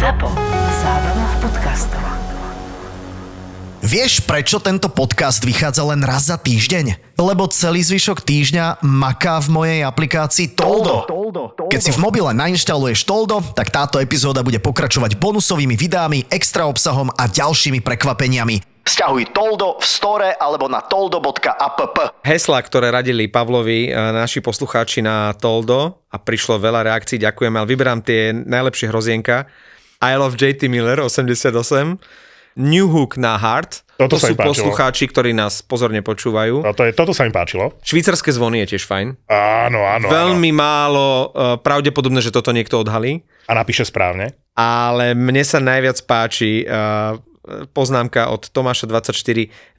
ZAPO. Zábrná v podcastov. Vieš, prečo tento podcast vychádza len raz za týždeň? Lebo celý zvyšok týždňa maká v mojej aplikácii Toldo. Keď si v mobile nainštaluješ Toldo, tak táto epizóda bude pokračovať bonusovými videami, extra obsahom a ďalšími prekvapeniami. Sťahuj Toldo v store alebo na toldo.app. Hesla, ktoré radili Pavlovi e, naši poslucháči na Toldo a prišlo veľa reakcií, ďakujem, ale vyberám tie najlepšie hrozienka. I love JT Miller 88, New Hook na Heart, Toto to sú páčilo. poslucháči, ktorí nás pozorne počúvajú. No to je, toto sa mi páčilo. Švýcarské zvony je tiež fajn. Áno, áno. Veľmi málo uh, pravdepodobné, že toto niekto odhalí, Áno. A napíše správne. ale mne sa najviac páči uh, poznámka od Tomáša 24.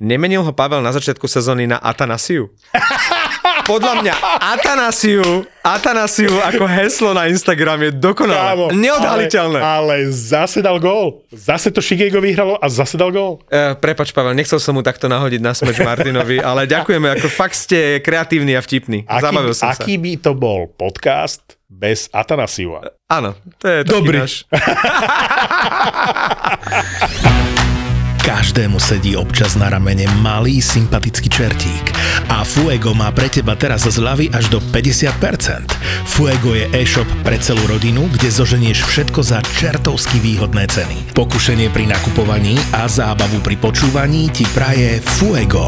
Nemenil ho Pavel na začiatku sezóny na Atanasiu? Podľa mňa Atanasiu, Atanasiu ako heslo na Instagram je dokonalé. Neodhaliteľné. Ale, ale zase dal gól. Zase to Shigego vyhralo a zase dal gól. Uh, prepač Pavel, nechcel som mu takto nahodiť na smeč Martinovi, ale ďakujeme, ako fakt ste kreatívni a vtipní. Aký, Zabavil som aký by to bol podcast bez Atanasiua? sa. Áno, to je taký Dobrý. náš. Každému sedí občas na ramene malý sympatický čertík. A Fuego má pre teba teraz zľavy až do 50%. Fuego je e-shop pre celú rodinu, kde zoženieš všetko za čertovsky výhodné ceny. Pokušenie pri nakupovaní a zábavu pri počúvaní ti praje Fuego.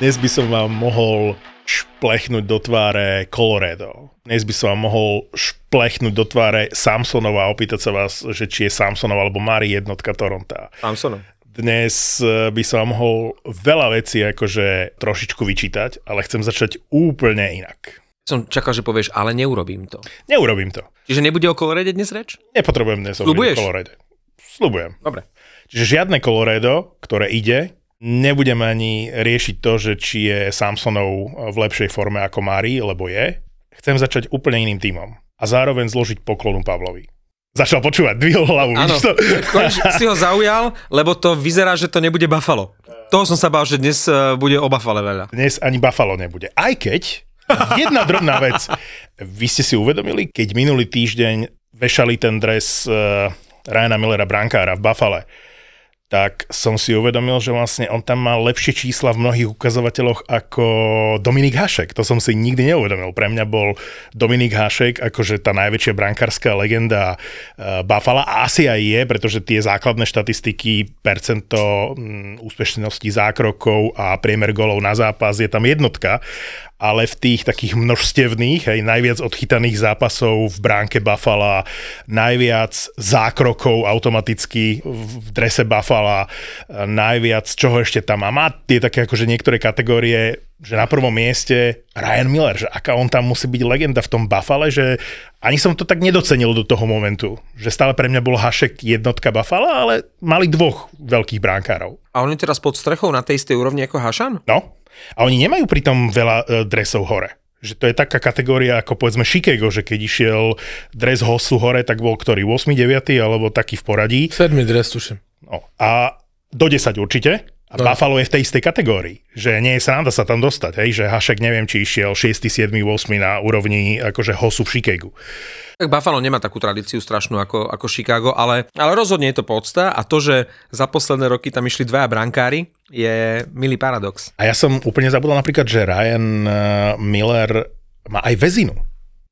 Dnes by som vám mohol šplechnúť do tváre Colorado. Dnes by som vám mohol šplechnúť do tváre Samsonova a opýtať sa vás, že či je Samsonov alebo Mari jednotka Toronto. Samsonom. Dnes eh, by som mohol veľa vecí akože trošičku vyčítať, ale chcem začať úplne inak. Som čakal, že povieš, ale neurobím to. Neurobím to. Čiže nebude o kolorede dnes reč? Nepotrebujem dnes o Colorado. Sľubujem. Dobre. Čiže žiadne Colorado, ktoré ide, nebudeme ani riešiť to, že či je Samsonov v lepšej forme ako Mari, lebo je. Chcem začať úplne iným tímom. A zároveň zložiť poklonu Pavlovi. Začal počúvať, dvihol hlavu, Áno, to? si ho zaujal, lebo to vyzerá, že to nebude Buffalo. Toho som sa bál, že dnes eh, bude o Buffale veľa. Dnes ani Buffalo nebude. Aj keď, jedna drobná vec. Vy ste si uvedomili, keď minulý týždeň vešali ten dres uh, Ryana Millera brankára v Buffale, tak som si uvedomil, že vlastne on tam má lepšie čísla v mnohých ukazovateľoch ako Dominik Hašek. To som si nikdy neuvedomil. Pre mňa bol Dominik Hašek akože tá najväčšia brankárska legenda uh, Buffalo a asi aj je, pretože tie základné štatistiky, percento mm, úspešnosti zákrokov a priemer golov na zápas je tam jednotka ale v tých takých množstevných, aj najviac odchytaných zápasov v bránke Buffalo, najviac zákrokov automaticky v drese Buffalo, najviac čoho ešte tam má. Má tie také akože niektoré kategórie, že na prvom mieste Ryan Miller, že aká on tam musí byť legenda v tom Buffalo, že ani som to tak nedocenil do toho momentu, že stále pre mňa bol Hašek jednotka Buffalo, ale mali dvoch veľkých bránkárov. A on je teraz pod strechou na tej istej úrovni ako Hašan? No. A oni nemajú pritom veľa e, dresov hore. Že to je taká kategória ako povedzme Chicago, že keď išiel dres hosu hore, tak bol ktorý 8, 9 alebo taký v poradí. Sedmý dres, tuším. No. A do 10 určite. A No. Buffalo je v tej istej kategórii. Že nie je sranda sa tam dostať. Hej? Že Hašek neviem, či išiel 6, 7, 8 na úrovni akože hosu v Chicagu. Tak Buffalo nemá takú tradíciu strašnú ako, ako Chicago, ale, ale rozhodne je to podsta a to, že za posledné roky tam išli dvaja brankári, je milý paradox. A ja som úplne zabudol napríklad, že Ryan eh, Miller má aj väzinu.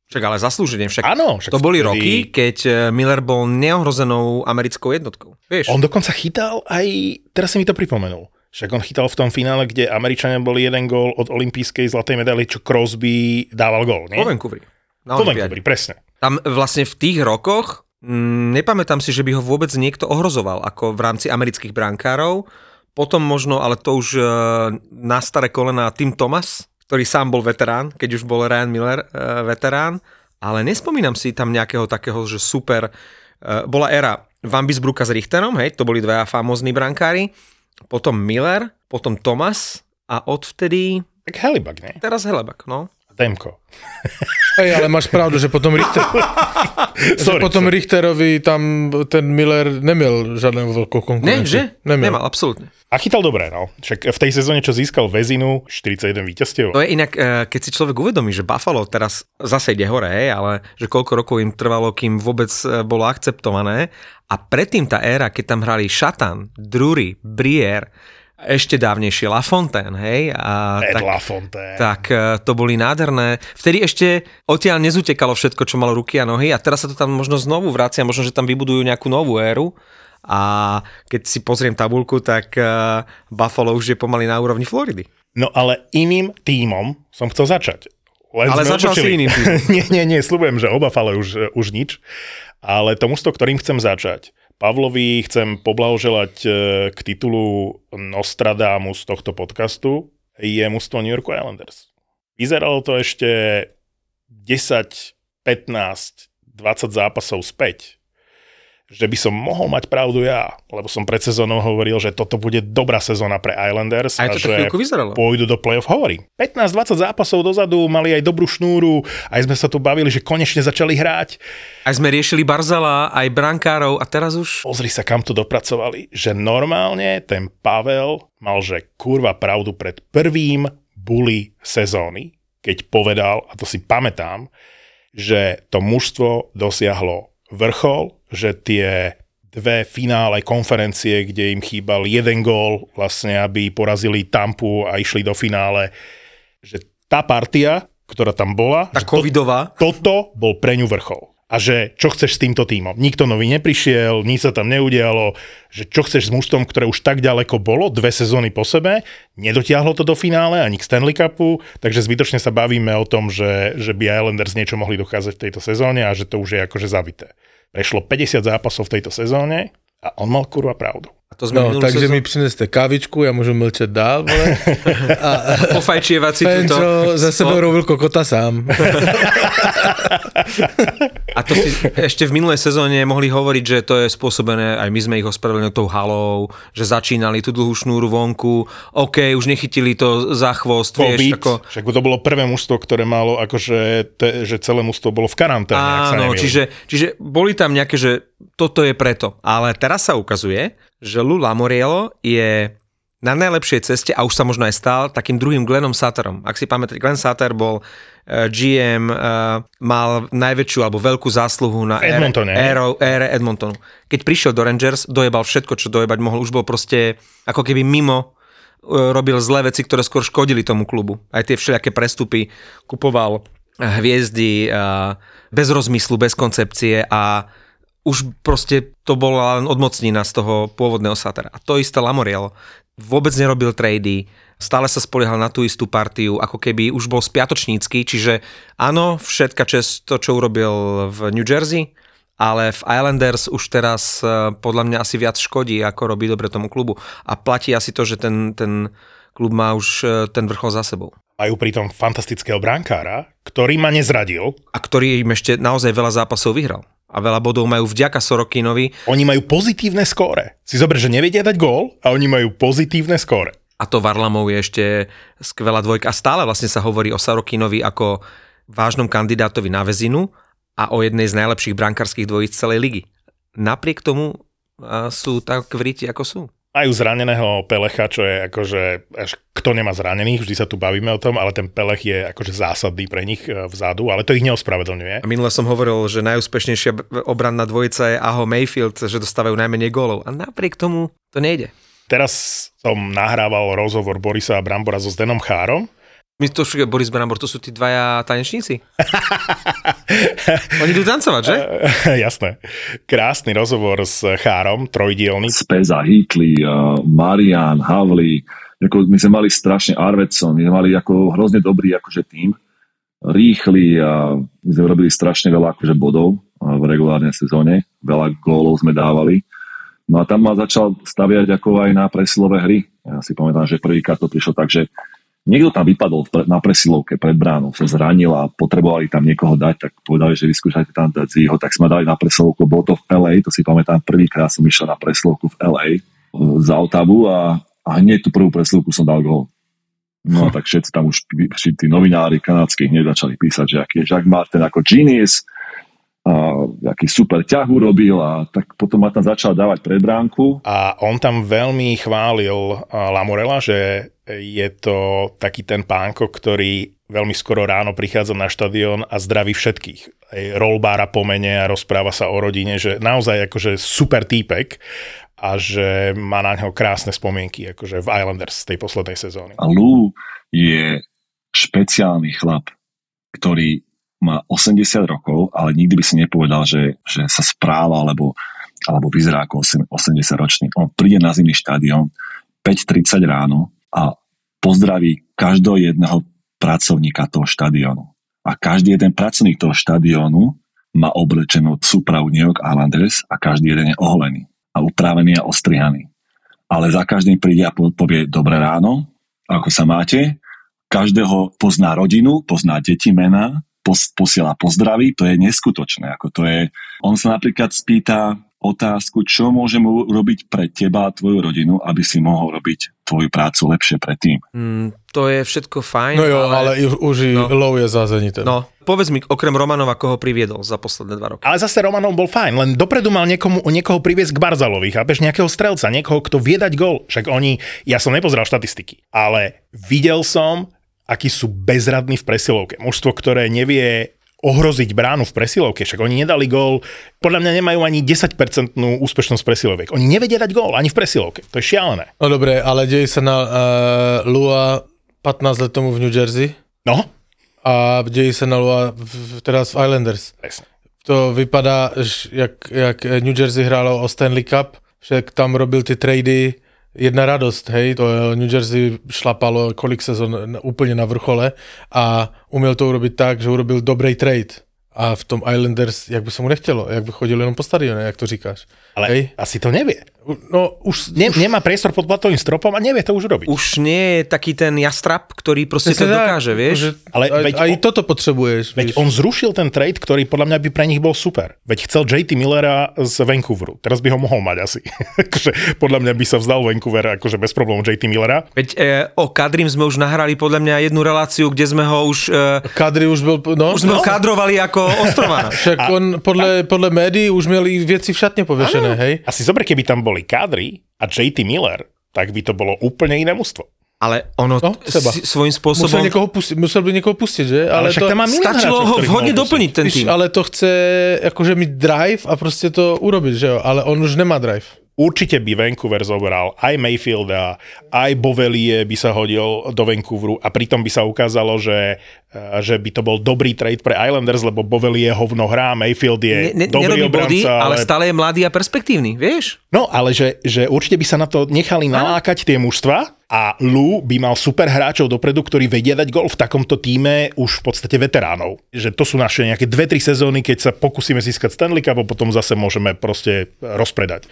Však ale zaslúžene, však Áno, však to boli vtedy- roky, keď eh, Miller bol neohrozenou americkou jednotkou. Vieš? On dokonca chytal aj, teraz si mi to pripomenul, však on chytal v tom finále, kde Američania boli jeden gól od olympijskej zlatej medaily, čo Crosby dával gól, nie? Po Vancouveri. Po. Vancouveri, presne. Tam vlastne v tých rokoch, mm, nepamätám si, že by ho vôbec niekto ohrozoval, ako v rámci amerických brankárov. Potom možno, ale to už e, na staré kolena Tim Thomas, ktorý sám bol veterán, keď už bol Ryan Miller e, veterán. Ale nespomínam si tam nejakého takého, že super... E, bola éra Van Bisbruka s Richterom, hej, to boli dvaja famózni brankári. Potom Miller, potom Thomas a odvtedy Tak Helibak, nie? teraz Helebak, no. Demko. Hej, ale máš pravdu, že potom Richter, že Sorry, potom sorry. Richterovi tam ten Miller neměl žádnou veľkú Ne, konkurenciu. že? Neměl. Nemal, absolútne. A chytal dobre, no. Však v tej sezóne, čo získal väzinu, 41 víťazstiev. To je inak, eh, keď si človek uvedomí, že Buffalo teraz zase ide hore, hej, ale že koľko rokov im trvalo, kým vôbec eh, bolo akceptované. A predtým tá éra, keď tam hrali Shatan, Drury, Brier, ešte dávnejšie Lafontaine, hej? A Ed tak, Lafontaine. tak eh, to boli nádherné. Vtedy ešte odtiaľ nezutekalo všetko, čo malo ruky a nohy a teraz sa to tam možno znovu vracia, možno, že tam vybudujú nejakú novú éru. A keď si pozriem tabulku, tak eh, Buffalo už je pomaly na úrovni Floridy. No ale iným tímom som chcel začať. Len Ale začal si odbočili. iným tímom. nie, nie, nie, slúbujem, že oba fale už, už nič. Ale to mužstvo, ktorým chcem začať. Pavlovi chcem poblahoželať e, k titulu Nostradamus tohto podcastu. Je mužstvo New York Islanders. Vyzeralo to ešte 10, 15, 20 zápasov späť že by som mohol mať pravdu ja, lebo som pred sezónou hovoril, že toto bude dobrá sezóna pre Islanders Aj a to tak že vyzeralo. pôjdu do play-off. Hovorím, 15-20 zápasov dozadu mali aj dobrú šnúru, aj sme sa tu bavili, že konečne začali hrať. Aj sme riešili Barzala, aj brankárov a teraz už... Pozri sa, kam to dopracovali, že normálne ten Pavel mal, že kurva pravdu pred prvým bully sezóny, keď povedal, a to si pamätám, že to mužstvo dosiahlo vrchol, že tie dve finále konferencie, kde im chýbal jeden gól, vlastne aby porazili Tampu a išli do finále, že tá partia, ktorá tam bola, Tá že to, covidová. toto bol pre ňu vrchol. A že čo chceš s týmto týmom? Nikto nový neprišiel, nič sa tam neudialo, že čo chceš s mužstvom, ktoré už tak ďaleko bolo, dve sezóny po sebe, nedotiahlo to do finále ani k Stanley Cupu, takže zbytočne sa bavíme o tom, že, že by Islanders niečo mohli dokázať v tejto sezóne a že to už je akože zavité. Prešlo 50 zápasov v tejto sezóne a on mal kurva pravdu. A to sme No, takže sezónu- mi přineste kávičku, já můžu mlčet dál, vole. pofajčievať si túto... Za sebou rovil kokota sám. A to si ešte v minulej sezóne mohli hovoriť, že to je spôsobené, aj my sme ich ospravedlnili tou halou, že začínali tú dlhú šnúru vonku, OK, už nechytili to za chvost, vieš, COVID, ako... však to bolo prvé mužstvo, ktoré malo akože, te, že celé mužstvo bolo v karanténe, ak sa Áno, čiže, čiže boli tam nejaké, že toto je preto. Ale teraz sa ukazuje, že Lou Lamoriello je na najlepšej ceste, a už sa možno aj stal, takým druhým Glennom Sutterom. Ak si pamätáte, Glenn Sutter bol uh, GM, uh, mal najväčšiu alebo veľkú zásluhu na ére, ére, Edmontonu. Keď prišiel do Rangers, dojebal všetko, čo dojebať mohol. Už bol proste ako keby mimo uh, robil zlé veci, ktoré skôr škodili tomu klubu. Aj tie všelijaké prestupy kupoval hviezdy bez rozmyslu, bez koncepcie a už proste to bola len odmocnina z toho pôvodného Satera. A to isté Lamoriel. Vôbec nerobil trady, stále sa spoliehal na tú istú partiu, ako keby už bol spiatočnícky, čiže áno, všetka čest to, čo urobil v New Jersey, ale v Islanders už teraz eh, podľa mňa asi viac škodí, ako robí dobre tomu klubu. A platí asi to, že ten, ten klub má už eh, ten vrchol za sebou. Majú pritom fantastického brankára, ktorý ma nezradil. A ktorý im ešte naozaj veľa zápasov vyhral. A veľa bodov majú vďaka Sorokinovi Oni majú pozitívne skóre. Si zober, že nevedia dať gól a oni majú pozitívne skóre. A to Varlamov je ešte skvelá dvojka. A stále vlastne sa hovorí o Sarokinovi ako vážnom kandidátovi na väzinu a o jednej z najlepších brankárskych dvojíc celej ligy. Napriek tomu sú tak vríti, ako sú. Majú zraneného Pelecha, čo je akože, až kto nemá zranených, vždy sa tu bavíme o tom, ale ten Pelech je akože zásadný pre nich e, vzadu, ale to ich neospravedlňuje. A minule som hovoril, že najúspešnejšia obranná dvojica je Aho Mayfield, že dostávajú najmenej gólov. A napriek tomu to nejde. Teraz som nahrával rozhovor Borisa Brambora so Zdenom Chárom. My to všetko, Boris Brambor, to sú tí dvaja tanečníci. Oni idú tancovať, že? Jasné. Krásny rozhovor s Chárom, trojdielny. Speza, Hitli, uh, Marian, Havli, ako my sme mali strašne Arvedson, my sme mali ako hrozne dobrý akože tým, rýchly a my sme robili strašne veľa akože bodov uh, v regulárnej sezóne, veľa gólov sme dávali. No a tam ma začal staviať ako aj na presilové hry. Ja si pamätám, že prvýkrát to prišlo tak, že niekto tam vypadol na presilovke pred bránou, sa zranil a potrebovali tam niekoho dať, tak povedali, že vyskúšajte tam dať Ziho, tak sme dali na presilovku, bol to v LA, to si pamätám, prvýkrát som išiel na presilovku v LA uh, za Otavu a, a hneď tú prvú presilovku som dal gól. No tak všetci tam už tí novinári kanadskí hneď začali písať, že aký je Jacques Martin ako genius, a aký super ťah urobil a tak potom ma tam začal dávať pred bránku. A on tam veľmi chválil a, Lamorela, že je to taký ten pánko, ktorý veľmi skoro ráno prichádza na štadión a zdraví všetkých. Aj rollbára pomene a rozpráva sa o rodine, že naozaj akože super týpek a že má na neho krásne spomienky akože v Islanders z tej poslednej sezóny. A Lou je špeciálny chlap, ktorý má 80 rokov, ale nikdy by si nepovedal, že, že sa správa alebo, alebo vyzerá ako 80 ročný. On príde na zimný štadión 5.30 ráno a pozdraví každého jedného pracovníka toho štadiónu. A každý jeden pracovník toho štadiónu má oblečenú súpravu New York Islanders a každý jeden je oholený a upravený a ostrihaný. Ale za každým príde a po- povie dobré ráno, ako sa máte, každého pozná rodinu, pozná deti, mená, pos, posiela pozdravy, to je neskutočné. Ako to je, on sa napríklad spýta otázku, čo môžem urobiť pre teba a tvoju rodinu, aby si mohol robiť tvoju prácu lepšie pre tým. Mm, to je všetko fajn, No jo, ale, ale už No. low je zázení ten. No, povedz mi, okrem Romanova, koho priviedol za posledné dva roky. Ale zase Romanov bol fajn, len dopredu mal niekomu, niekoho priviesť k Barzalovi, chápeš, nejakého strelca, niekoho, kto vie dať gol. Však oni, ja som nepozeral štatistiky, ale videl som, akí sú bezradní v presilovke. Mužstvo, ktoré nevie ohroziť bránu v presilovke, však oni nedali gól, podľa mňa nemajú ani 10% úspešnosť presiloviek. Oni nevedia dať gól ani v presilovke. To je šialené. No dobre, ale deje sa na uh, Lua 15 let tomu v New Jersey No, a deje sa na Lua v, teraz v Islanders. presne. To vypadá, jak, jak New Jersey hrálo o Stanley Cup, však tam robil ty trady, jedna radosť, hej, to New Jersey šlapalo kolik sezon na- úplne na vrchole a umiel to urobiť tak, že urobil dobrý trade. A v tom Islanders, jak by sa mu nechtělo, jak by chodil jenom po stadione, jak to říkáš. Ale Hej. asi to nevie. No už, Ne, nemá priestor pod platovým stropom a nevie to už robiť. Už nie je taký ten jastrap, ktorý proste to dokáže, vieš? Že, Ale aj, veď aj on- toto potrebuješ. Veď vieš. on zrušil ten trade, ktorý podľa mňa by pre nich bol super. Veď chcel JT Millera z Vancouveru. Teraz by ho mohol mať asi. podľa mňa by sa vzdal Vancouver akože bez problémov JT Millera. Veď e, o Kadrim sme už nahrali podľa mňa jednu reláciu, kde sme ho už, e, Kadri už byl, no, už sme ho no. kadrovali ako Ostrovana. Však on podle, podle médií už měli věci v šatně pověšené, hej? A si zober, keby tam boli kádry a JT Miller, tak by to bolo úplne iné mužstvo. Ale ono No, seba. svojím Musel, spôsobom... někoho pustit, musel by někoho pustit, že? Ale, Ale, však to, tam má Stačilo hráčov, ho vhodne doplniť ten víš, tým. ale to chce jakože mít drive a prostě to urobit, že jo? Ale on už nemá drive. Určite by Vancouver zobral aj Mayfielda, aj Bovelie by sa hodil do Vancouveru a pritom by sa ukázalo, že, eh, že by to bol dobrý trade pre Islanders, lebo Bovelie hovno hrá, Mayfield je Ne, ne, dobrý nerobí body, obranca, ale stále je mladý a perspektívny, vieš? No, ale že, že určite by sa na to nechali nalákať tie mužstva a Lou by mal super hráčov dopredu, ktorí vedia dať gol v takomto týme už v podstate veteránov. Že to sú naše nejaké dve, tri sezóny, keď sa pokúsime získať Stanley Cup a potom zase môžeme proste rozpredať.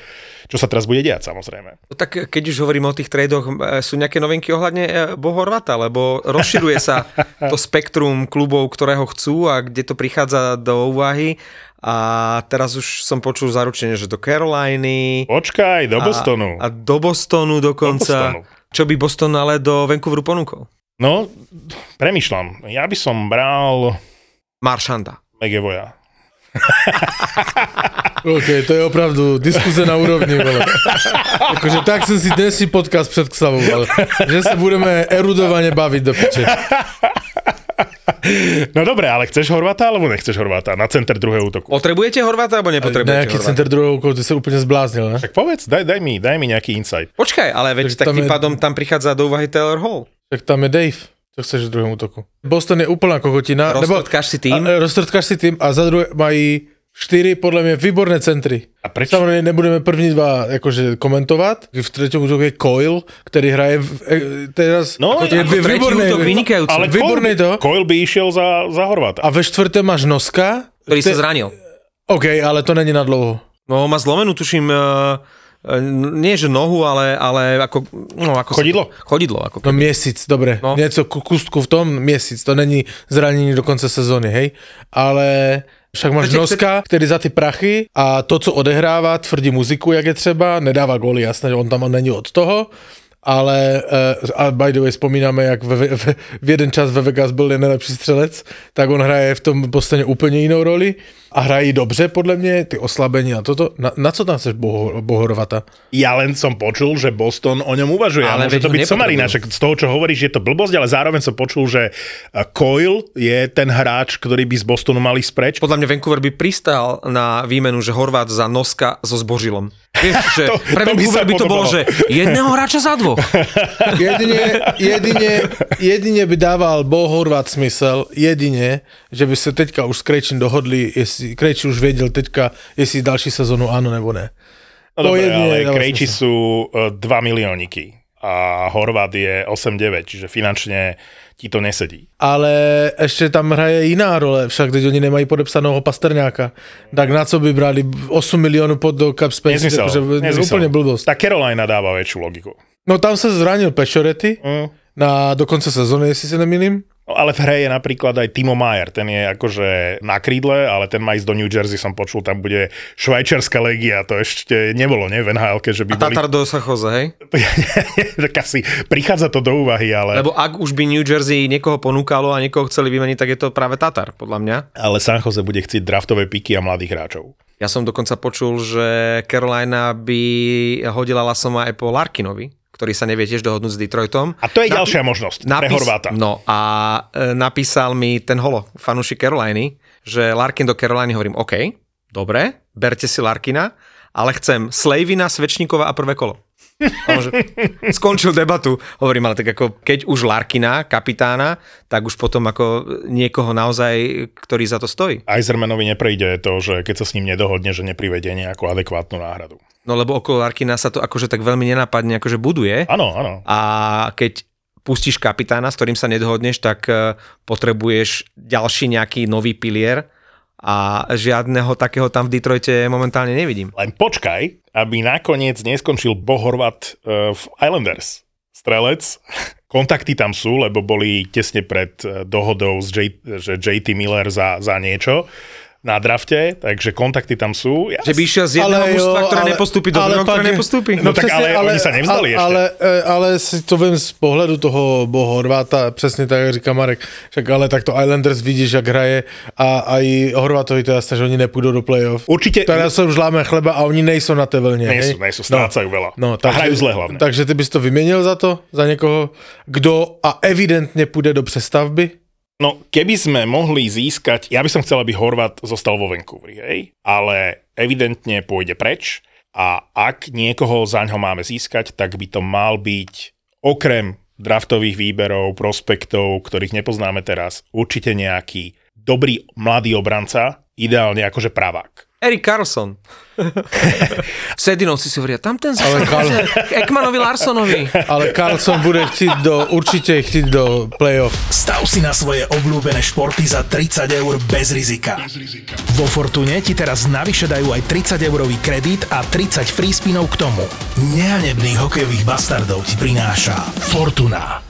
Čo sa teraz bude diať samozrejme. No tak keď už hovoríme o tých tradoch, e, sú nejaké novinky ohľadne e, Bohorvata, lebo rozširuje sa to spektrum klubov, ktorého chcú a kde to prichádza do úvahy. A teraz už som počul zaručenie, že do Caroliny Počkaj, do Bostonu. a, a do Bostonu dokonca. Do Bostonu. Čo by Boston ale do Vancouveru ponúkol? No, premyšľam. Ja by som bral Maršanda. Megevoja. OK, to je opravdu diskuze na úrovni, vole. Akože tak som si dnes si podcast predstavoval, že sa budeme erudovane baviť do piče. No dobre, ale chceš Horvata alebo nechceš Horvata na center druhého útoku? Potrebujete Horvata alebo nepotrebujete Nejaký Horvata? center druhého úkolu, ty sa úplne zbláznil, ne? Tak povedz, daj, daj, mi, daj mi nejaký insight. Počkaj, ale veď Tak tak tam tým je- pádom tam prichádza do úvahy Taylor Hall. Tak tam je Dave. Čo chceš v druhom útoku? Boston je úplná kokotina. Roztrtkáš si tým? A, e, roztrtkáš si tým a za druhé mají štyri podľa mňa výborné centry. A prečo? Samozrejme nebudeme první dva akože komentovať. V treťom útoku je Coil, ktorý hraje v, e, teraz... No, ako, je ako výborné, útok vynikajúci. Ale Výborný Coyle, to. Coyle by išiel za, za Horvata. A ve štvrté máš Noska. ktorý sa Te- zranil. OK, ale to není na dlouho. No má zlomenú, tuším, uh, nie že nohu, ale, ale ako... No, ako sa- Chodidlo? chodidlo, ako No keby. měsíc, dobre. No. No. Něco ku- kustku v tom, měsíc. To není zranění do konce sezóny, hej. Ale však máš Chcete- Noska, který za ty prachy a to, co odehrává, tvrdí muziku, jak je třeba, nedává góly, jasné, on tam není od toho, ale uh, a by the way vzpomínáme, jak ve, ve, v jeden čas ve Vegas byl nejlepší střelec, tak on hraje v tom postaně úplně jinou roli a hrají dobře podle mě, ty oslabení a toto. Na, na co tam chceš Boho, Bohorvata? Ja len som počul, že Boston o ňom uvažuje. Ale môže to byť somarina, však z toho, čo hovoríš, je to blbosť, ale zároveň som počul, že eh, Coyle je ten hráč, ktorý by z Bostonu mali spreč. Podľa mňa Vancouver by pristal na výmenu, že Horvát za Noska so Zbožilom. Vieš, že To- pre to by sa by to bolo, že jedného hráča za dvoch. Jedine, jedine, jedine by dával Bo Horvat smysl, jedine, že by se teďka už s Krejčím dohodli, jestli Krejčí už věděl teďka, jestli další sezonu ano nebo ne. No dobre, jedine ale Krejči sú 2 milióniky a Horvát je 8-9, čiže finančne ti to nesedí. Ale ještě tam hraje jiná role, však teď oni nemají podepsaného Pasterňáka. Tak na co by brali 8 milionů pod do cap space? Nezmysel. Jakože nezmysel. Úplně blbost. Tá Carolina dáva väčšiu logiku. No tam se zranil Pešorety Mm. na do konce sezóny, jestli se nemýlim. Ale v hre je napríklad aj Timo Mayer, ten je akože na krídle, ale ten má ísť do New Jersey, som počul, tam bude švajčiarska legia, to ešte nebolo, ne, v NHL, že by A boli... Tatar do Sachoza, hej? tak asi prichádza to do úvahy, ale... Lebo ak už by New Jersey niekoho ponúkalo a niekoho chceli vymeniť, tak je to práve Tatar, podľa mňa. Ale San Jose bude chcieť draftové piky a mladých hráčov. Ja som dokonca počul, že Carolina by hodila Lasoma aj po Larkinovi, ktorý sa nevie tiež dohodnúť s Detroitom. A to je Napi- ďalšia možnosť pre Horváta. No a e, napísal mi ten holo, fanúšik Caroliny, že Larkin do Caroliny hovorím, OK, dobre, berte si Larkina, ale chcem Slavina, Svečníkova a prvé kolo. Že, skončil debatu. Hovorím, ale tak ako keď už Larkina, kapitána, tak už potom ako niekoho naozaj, ktorý za to stojí. Eisermanovi neprejde to, že keď sa s ním nedohodne, že neprivedie nejakú adekvátnu náhradu. No lebo okolo Larkina sa to akože tak veľmi nenápadne akože buduje. Áno, áno. A keď pustíš kapitána, s ktorým sa nedohodneš, tak e, potrebuješ ďalší nejaký nový pilier a žiadneho takého tam v Detroite momentálne nevidím. Len počkaj, aby nakoniec neskončil Bohorvat uh, v Islanders. Strelec. Kontakty tam sú, lebo boli tesne pred eh, dohodou, s J, že JT Miller za, za niečo na drafte, takže kontakty tam sú. Ja Že by išiel z jedného Ale mužstva, ktoré ale- nepostupí do ale druhého, ktoré nepostupí. No tak ale oni sa nevzdali ale, ešte. Ale, e, ale si to vím z pohledu toho Horváta, přesně tak, jak říká Marek, však ale tak to Islanders vidíš, jak hraje a, a i Horvátovi to jasné, že oni nepůjdou do playoff. Určite- Teraz jsou žláme chleba a oni nejsou na té vlně. Nejsú, nejsú, strácajú veľa. No, A hrajú zle hlavne. Takže ty bys to vyměnil za to? Za někoho, kdo a evidentně půjde do přestavby? No, keby sme mohli získať, ja by som chcel, aby Horvat zostal vo Vancouveri, hej? ale evidentne pôjde preč a ak niekoho za ňo máme získať, tak by to mal byť okrem draftových výberov, prospektov, ktorých nepoznáme teraz, určite nejaký dobrý mladý obranca, ideálne akože pravák. Erik Carlson. Sedinovci si hovoria, tam ten Ale zase Carl- k Ekmanovi Larsonovi. Ale Carlson bude chtít do, určitě chtít do playoff. Stav si na svoje obľúbené športy za 30 eur bez rizika. Vo Fortune ti teraz navyše dajú aj 30 eurový kredit a 30 free spinov k tomu. Nehanebných hokejových bastardov ti prináša Fortuna.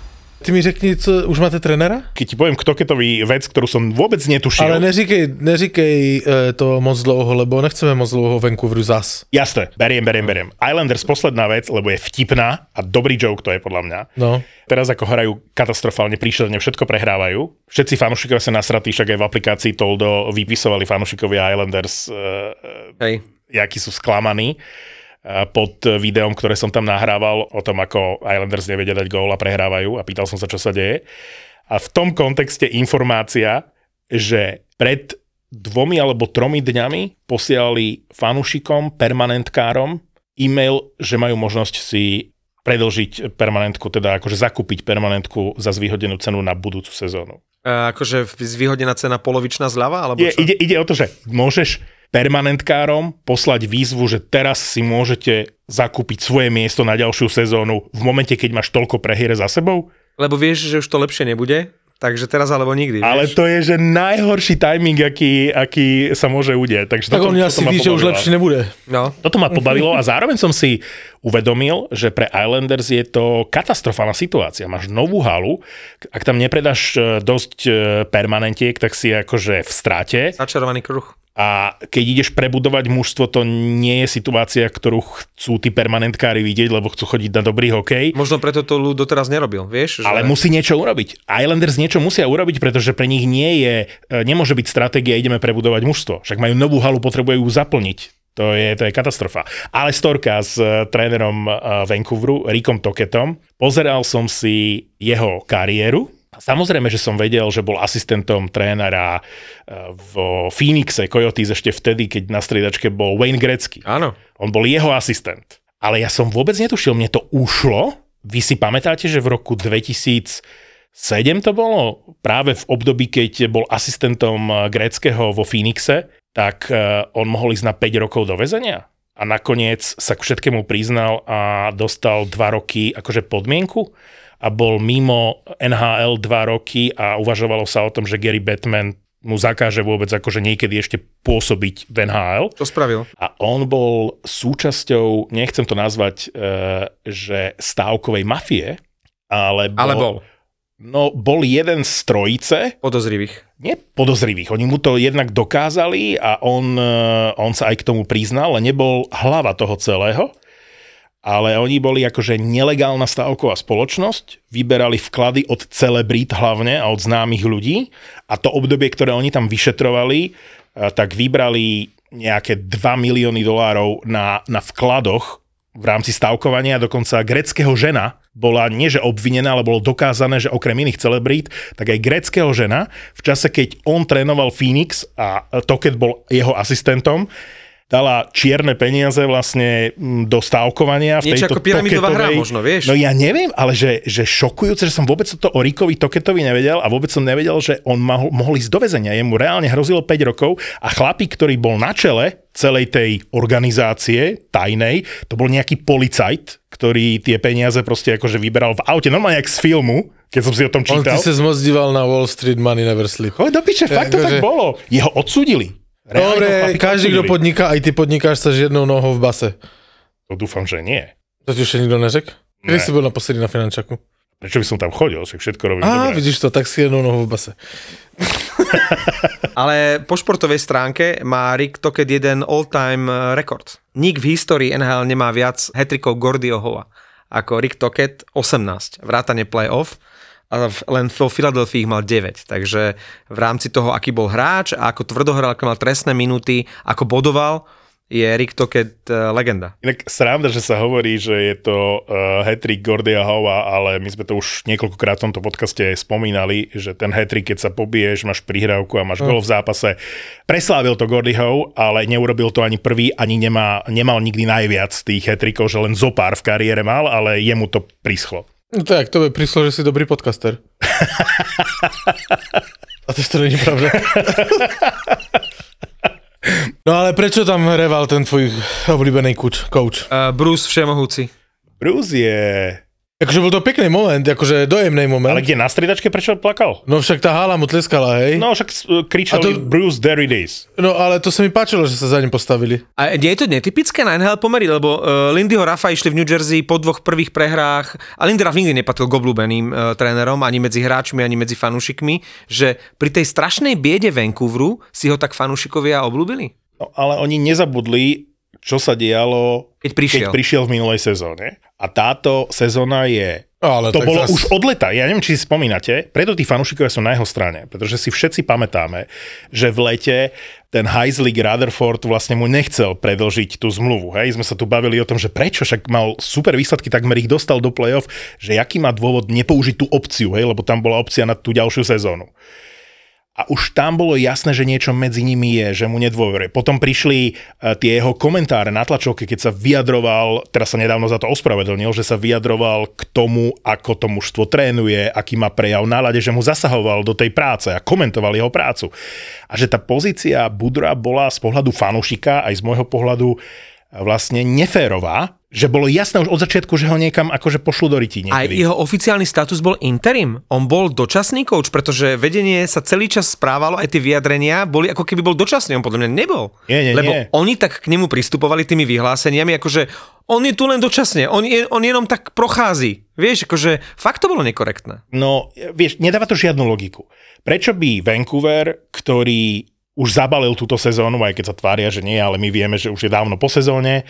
Ty mi řekni, co, už máte trenéra? Keď ti poviem ktoketový vec, ktorú som vôbec netušil. Ale neříkej, neříkej e, to moc dlouho, lebo nechceme moc dlouho Vancouveru zas. Jasné, beriem, beriem, beriem. Islanders posledná vec, lebo je vtipná a dobrý joke to je podľa mňa. No. Teraz ako hrajú katastrofálne, príšerne, všetko prehrávajú. Všetci fanúšikovia sa nasratí, však aj v aplikácii Toldo vypisovali fanúšikovia Islanders, uh, Hej. jakí sú sklamaní pod videom, ktoré som tam nahrával o tom, ako Islanders nevedia dať gól a prehrávajú a pýtal som sa, čo sa deje. A v tom kontexte informácia, že pred dvomi alebo tromi dňami posielali fanúšikom, permanentkárom e-mail, že majú možnosť si predlžiť permanentku, teda akože zakúpiť permanentku za zvýhodenú cenu na budúcu sezónu. E, akože zvýhodnená cena polovičná zľava? Alebo Je, čo? ide, ide o to, že môžeš permanentkárom poslať výzvu, že teraz si môžete zakúpiť svoje miesto na ďalšiu sezónu v momente, keď máš toľko prehier za sebou? Lebo vieš, že už to lepšie nebude, takže teraz alebo nikdy. Ale vieš? to je, že najhorší timing, aký, aký sa môže udieť. Takže Tak toto- on toto asi ví, že už lepší nebude. No. Toto ma pobavilo a zároveň som si uvedomil, že pre Islanders je to katastrofálna situácia. Máš novú halu, ak tam nepredáš e, dosť e, permanentiek, tak si akože v strate Začarovaný kruh. a keď ideš prebudovať mužstvo, to nie je situácia, ktorú chcú tí permanentkári vidieť, lebo chcú chodiť na dobrý hokej. Možno preto to ľud doteraz nerobil, vieš? Ale musí niečo urobiť. Islanders niečo musia urobiť, pretože pre nich nie je, e, nemôže byť stratégia, ideme prebudovať mužstvo. Však majú novú halu, potrebujú ju zaplniť. To je, to je katastrofa. Ale storka s uh, trénerom uh, Vancouveru, Rickom Toketom. Pozeral som si jeho kariéru. Samozrejme, že som vedel, že bol asistentom trénera uh, v Phoenixe Coyotes ešte vtedy, keď na striedačke bol Wayne Gretzky. Áno. On bol jeho asistent. Ale ja som vôbec netušil, mne to ušlo. Vy si pamätáte, že v roku 2007 to bolo? Práve v období, keď bol asistentom eh, Gréckého vo Phoenixe, tak eh, on mohol ísť na 5 rokov do väzenia. A nakoniec sa k všetkému priznal a dostal 2 roky akože podmienku a bol mimo NHL 2 roky a uvažovalo sa o tom, že Gary Batman mu zakáže vôbec akože niekedy ešte pôsobiť v NHL. To spravil. A on bol súčasťou, nechcem to nazvať, e, že stávkovej mafie, ale bol, Ale bol. No, bol jeden z trojice, Podozrivých. nie podozrivých. Oni mu to jednak dokázali a on, e, on sa aj k tomu priznal, ale nebol hlava toho celého. Ale oni boli akože nelegálna stávková spoločnosť, vyberali vklady od celebrít hlavne a od známych ľudí a to obdobie, ktoré oni tam vyšetrovali, e, tak vybrali nejaké 2 milióny dolárov na, na vkladoch v rámci stavkovania, dokonca greckého žena bola nie že obvinená, ale bolo dokázané, že okrem iných celebrít, tak aj greckého žena v čase, keď on trénoval Phoenix a Toket bol jeho asistentom, dala čierne peniaze vlastne mm, do stávkovania. V Niečo tejto ako pyramidová hra možno, vieš? No ja neviem, ale že, že šokujúce, že som vôbec to o Rickovi Toketovi nevedel a vôbec som nevedel, že on mohol, mohol ísť do väzenia. Jemu reálne hrozilo 5 rokov a chlapík, ktorý bol na čele celej tej organizácie tajnej, to bol nejaký policajt, ktorý tie peniaze proste akože vyberal v aute, normálne jak z filmu, keď som si o tom On ty čítal. sa moc díval na Wall Street Money Never Sleep. Choď do piče, fakt to tak Akože- bolo. Jeho odsúdili. Dobre, každý, kto podniká, aj ty podnikáš sa s jednou nohou v base. To dúfam, že nie. To ti ešte nikto neřek? Kedy Ne. si bol naposledy na finančaku? Prečo by som tam chodil? Však všetko robím Á, dobre. vidíš to, tak si jednou nohou v base. Ale po športovej stránke má Rick Tocket jeden all-time rekord. Nik v histórii NHL nemá viac hetrikov Gordyho Hova ako Rick Tocket 18, vrátane playoff a len vo Filadelfii ich mal 9. Takže v rámci toho, aký bol hráč a ako tvrdohral, ako mal trestné minúty, ako bodoval, je Rick Tocket eh, legenda. Inak sranda, že sa hovorí, že je to uh, hat-trick Gordia Hova, ale my sme to už niekoľkokrát v tomto podcaste spomínali, že ten hat-trick, keď sa pobiješ, máš prihrávku a máš gol v zápase. Preslávil to Gordy Howe, ale neurobil to ani prvý, ani nemá, nemal nikdy najviac tých hat-trickov, že len zopár v kariére mal, ale jemu to prischlo. No tak, to by prišlo, že si dobrý podcaster. A to to není pravda. No ale prečo tam reval ten tvoj obľúbený coach? coach? Uh, Bruce Všemohúci. Bruce je... Akože bol to pekný moment, akože dojemný moment. Ale kde na striedačke prečo plakal? No však tá hala mu tleskala, hej? No. Však kričali to- Bruce it is. no ale to sa mi páčilo, že sa za ním postavili. A nie je to netypické na NHL pomery, lebo uh, Lindyho Rafa išli v New Jersey po dvoch prvých prehrách a Lindy Raff nikdy nepatril k obľúbeným uh, trénerom, ani medzi hráčmi, ani medzi fanúšikmi, že pri tej strašnej biede Vancouveru si ho tak fanúšikovia obľúbili. No, ale oni nezabudli, čo sa dialo, Keď prišiel. keď prišiel v minulej sezóne. A táto sezóna je... Ale to bolo zas- už od leta, ja neviem, či si spomínate, preto tí fanúšikovia sú na jeho strane, pretože si všetci pamätáme, že v lete ten Heislik Rutherford vlastne mu nechcel predlžiť tú zmluvu. Hej? Sme sa tu bavili o tom, že prečo, však mal super výsledky, takmer ich dostal do play-off, že aký má dôvod nepoužiť tú opciu, hej? lebo tam bola opcia na tú ďalšiu sezónu. A už tam bolo jasné, že niečo medzi nimi je, že mu nedôveruje. Potom prišli uh, tie jeho komentáre na tlačovke, keď sa vyjadroval, teraz sa nedávno za to ospravedlnil, že sa vyjadroval k tomu, ako to mužstvo trénuje, aký má prejav nálade, že mu zasahoval do tej práce a komentoval jeho prácu. A že tá pozícia Budra bola z pohľadu fanúšika aj z môjho pohľadu uh, vlastne neférová, že bolo jasné už od začiatku, že ho niekam akože pošlu do rytí Aj niekedy. jeho oficiálny status bol interim. On bol dočasný coach, pretože vedenie sa celý čas správalo, aj tie vyjadrenia boli ako keby bol dočasný. On podľa mňa nebol. Nie, nie, Lebo nie. oni tak k nemu pristupovali tými vyhláseniami, akože on je tu len dočasne, on, je, on jenom tak prochází. Vieš, akože fakt to bolo nekorektné. No, vieš, nedáva to žiadnu logiku. Prečo by Vancouver, ktorý už zabalil túto sezónu, aj keď sa tvária, že nie, ale my vieme, že už je dávno po sezóne,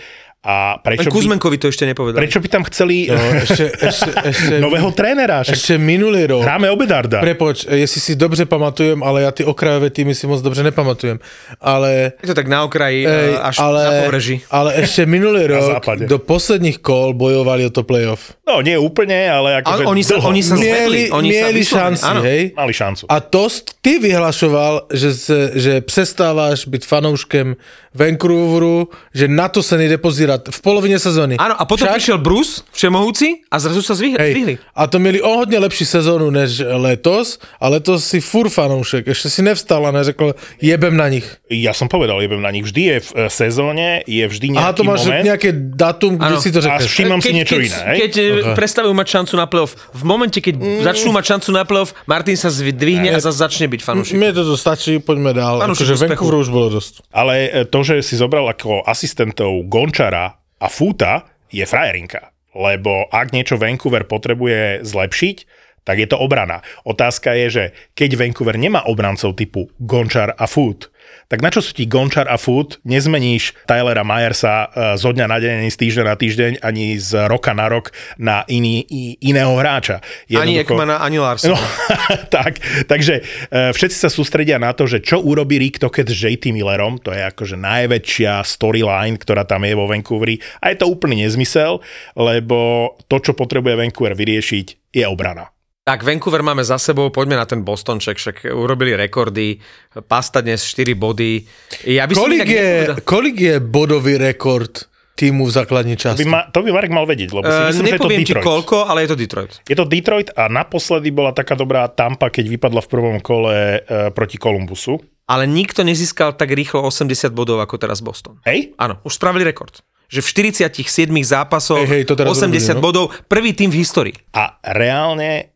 a prečo by, Kuzmenkovi to ešte nepovedal. prečo by tam chceli No, no, ešte, ešte, ešte, nového trénera? Však ešte minulý rok. hráme Obedarda. Prepoč, jestli si dobře pamatujem, ale ja ty okrajové týmy si moc dobře nepamatujem. Ale Je to tak na okraji, Ej, Ej, až ale, na pobreží. ale ešte minulý rok do posledných kol bojovali o to playoff. No, nie úplne, ale akože Ale oni sa, dlho oni sa. Mieli, Oni sa mieli vyslovene- šanci, áno. hej? mali šancu. A to ty vyhlašoval, že, se, že přestáváš byť fanouškem Vancouveru, že na to sa nejde pozírať v polovině sezóny. Áno, a potom Však- prišiel Bruce, všemohúci, a zrazu sa zvih- zvihli. Hej, a to měli o hodně lepší sezónu než letos, a letos si fur fanoušek, ještě si nevstal a neřekl, jebem na nich. Ja som povedal, jebem na nich. Vždy je v e, sezóne, je vždy nejaký Aha, to máš moment. nejaké datum, kdy Áno. si to A řekneš. všímam si niečo keď, iné. Hej? Keď okay. prestavujú mať šancu na playoff, v momente, keď mm. začnú mať šancu na playoff, Martin sa zdvihne a zase začne byť fanúšik. Mne to stačí, poďme dál. Fanúšik Akože. Vancouveru už bolo dosť. Ale e, to, že si zobral ako asistentov Gončara a Fúta, je frajerinka. Lebo ak niečo Vancouver potrebuje zlepšiť, tak je to obrana. Otázka je, že keď Vancouver nemá obrancov typu Gončar a Foot, tak na čo sú ti Gončar a Foot? Nezmeníš Tylera Myersa e, zo dňa na deň, ani z týždňa na týždeň, ani z roka na rok na iný, iného hráča. Ani Jednoducho- Ekmana, ani Larson. No, tak, takže e, všetci sa sústredia na to, že čo urobí Rick Tocket s JT Millerom, to je akože najväčšia storyline, ktorá tam je vo Vancouveri a je to úplný nezmysel, lebo to, čo potrebuje Vancouver vyriešiť, je obrana. Tak Vancouver máme za sebou, poďme na ten Bostonček, však urobili rekordy, Pasta dnes 4 body. Ja by som Kolik inak je, nepovedal- kolik je bodový rekord týmu v základní To časti? by, ma, to by Marek mal vedieť, lebo si Eh, myslím, že je to nepoviem ti Detroit. koľko, ale je to Detroit. Je to Detroit a naposledy bola taká dobrá Tampa, keď vypadla v prvom kole e, proti Kolumbusu. Ale nikto nezískal tak rýchlo 80 bodov ako teraz Boston. Hej? Áno, už spravili rekord. Že v 47 zápasoch Hej, hej, to teraz 80 urobili, no. bodov, prvý tým v histórii. A reálne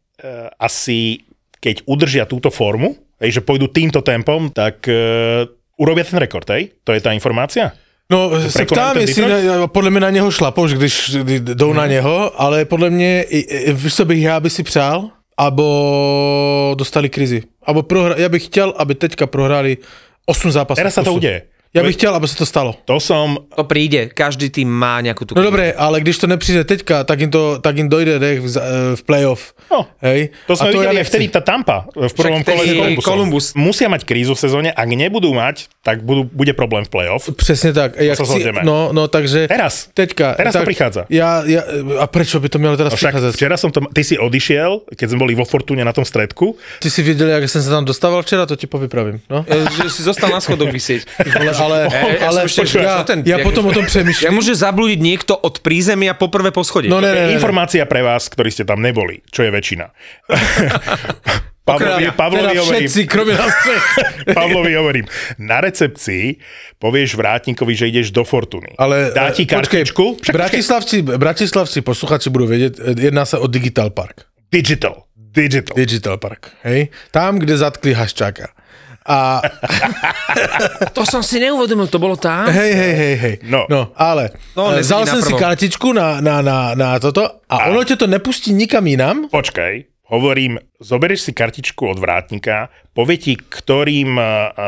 asi, keď udržia túto formu, hej, že pôjdu týmto tempom, tak e, urobia ten rekord, hej? To je tá informácia? No, se Prekonali ptám, jestli Detroit? ne, podle mě na něho šlapou, že když jdou na něho, ale podle mě, víš, co bych já by si přál? Abo dostali krizi. Abo prohra, já bych chtěl, aby teďka prohráli 8 zápasů. Teraz sa to udeje. Já bych chtěl, aby se to stalo. To som... To príde, každý tým má nejakú tú... No dobré, ale když to nepřijde teďka, tak jim, to, tak jim dojde dech v, eh, v playoff. No, Hej? To sme A videli ja vtedy tá Tampa v prvom kole s. Columbus. Musia mať krízu v sezóne, ak nebudú mať, tak budú, bude problém v playoff. Přesně tak. Jak sa zhodneme. no, no, takže... Teraz. Teďka. Teraz to tak, prichádza. Ja, ja, a prečo by to mělo teraz No však přicházet? včera som to... Ty si odišiel, keď sme boli vo Fortune na tom stredku. Ty si viděl, jak jsem se tam dostával včera, to ti povypravím. No? E, Že si zostal na schodoch vysieť. Ale, ja ale ešte- počkaj, ja, ten- ja potom o tom Jak přemýšlím. môže zablúdiť niekto od prízemia poprvé po schode? No ne, ne, ne. Informácia pre vás, ktorí ste tam neboli, čo je väčšina. Pavlovi, Pavlovi, teda hovorím, všetci, kromě nás třech. Pavlovi hovorím, na recepcii povieš vrátníkovi, že ideš do Fortuny. Ale Dá ti eh, počkej, kartičku. Však, počkej, Bratislavci, Bratislavci posluchači budou vědět, eh, jedná se o Digital Park. digital. Digital. Digital Park, hej? Tam, kde zatkli Haščáka. A To som si neuvedomil, to bolo tam? hej, hej, hej, hej. No. no ale No, vzal jsem si kartičku na, na, na, na toto a ono tě to nepustí nikam jinam, Počkaj, hovorím, zoberieš si kartičku od vrátnika, povie ti, ktorým uh,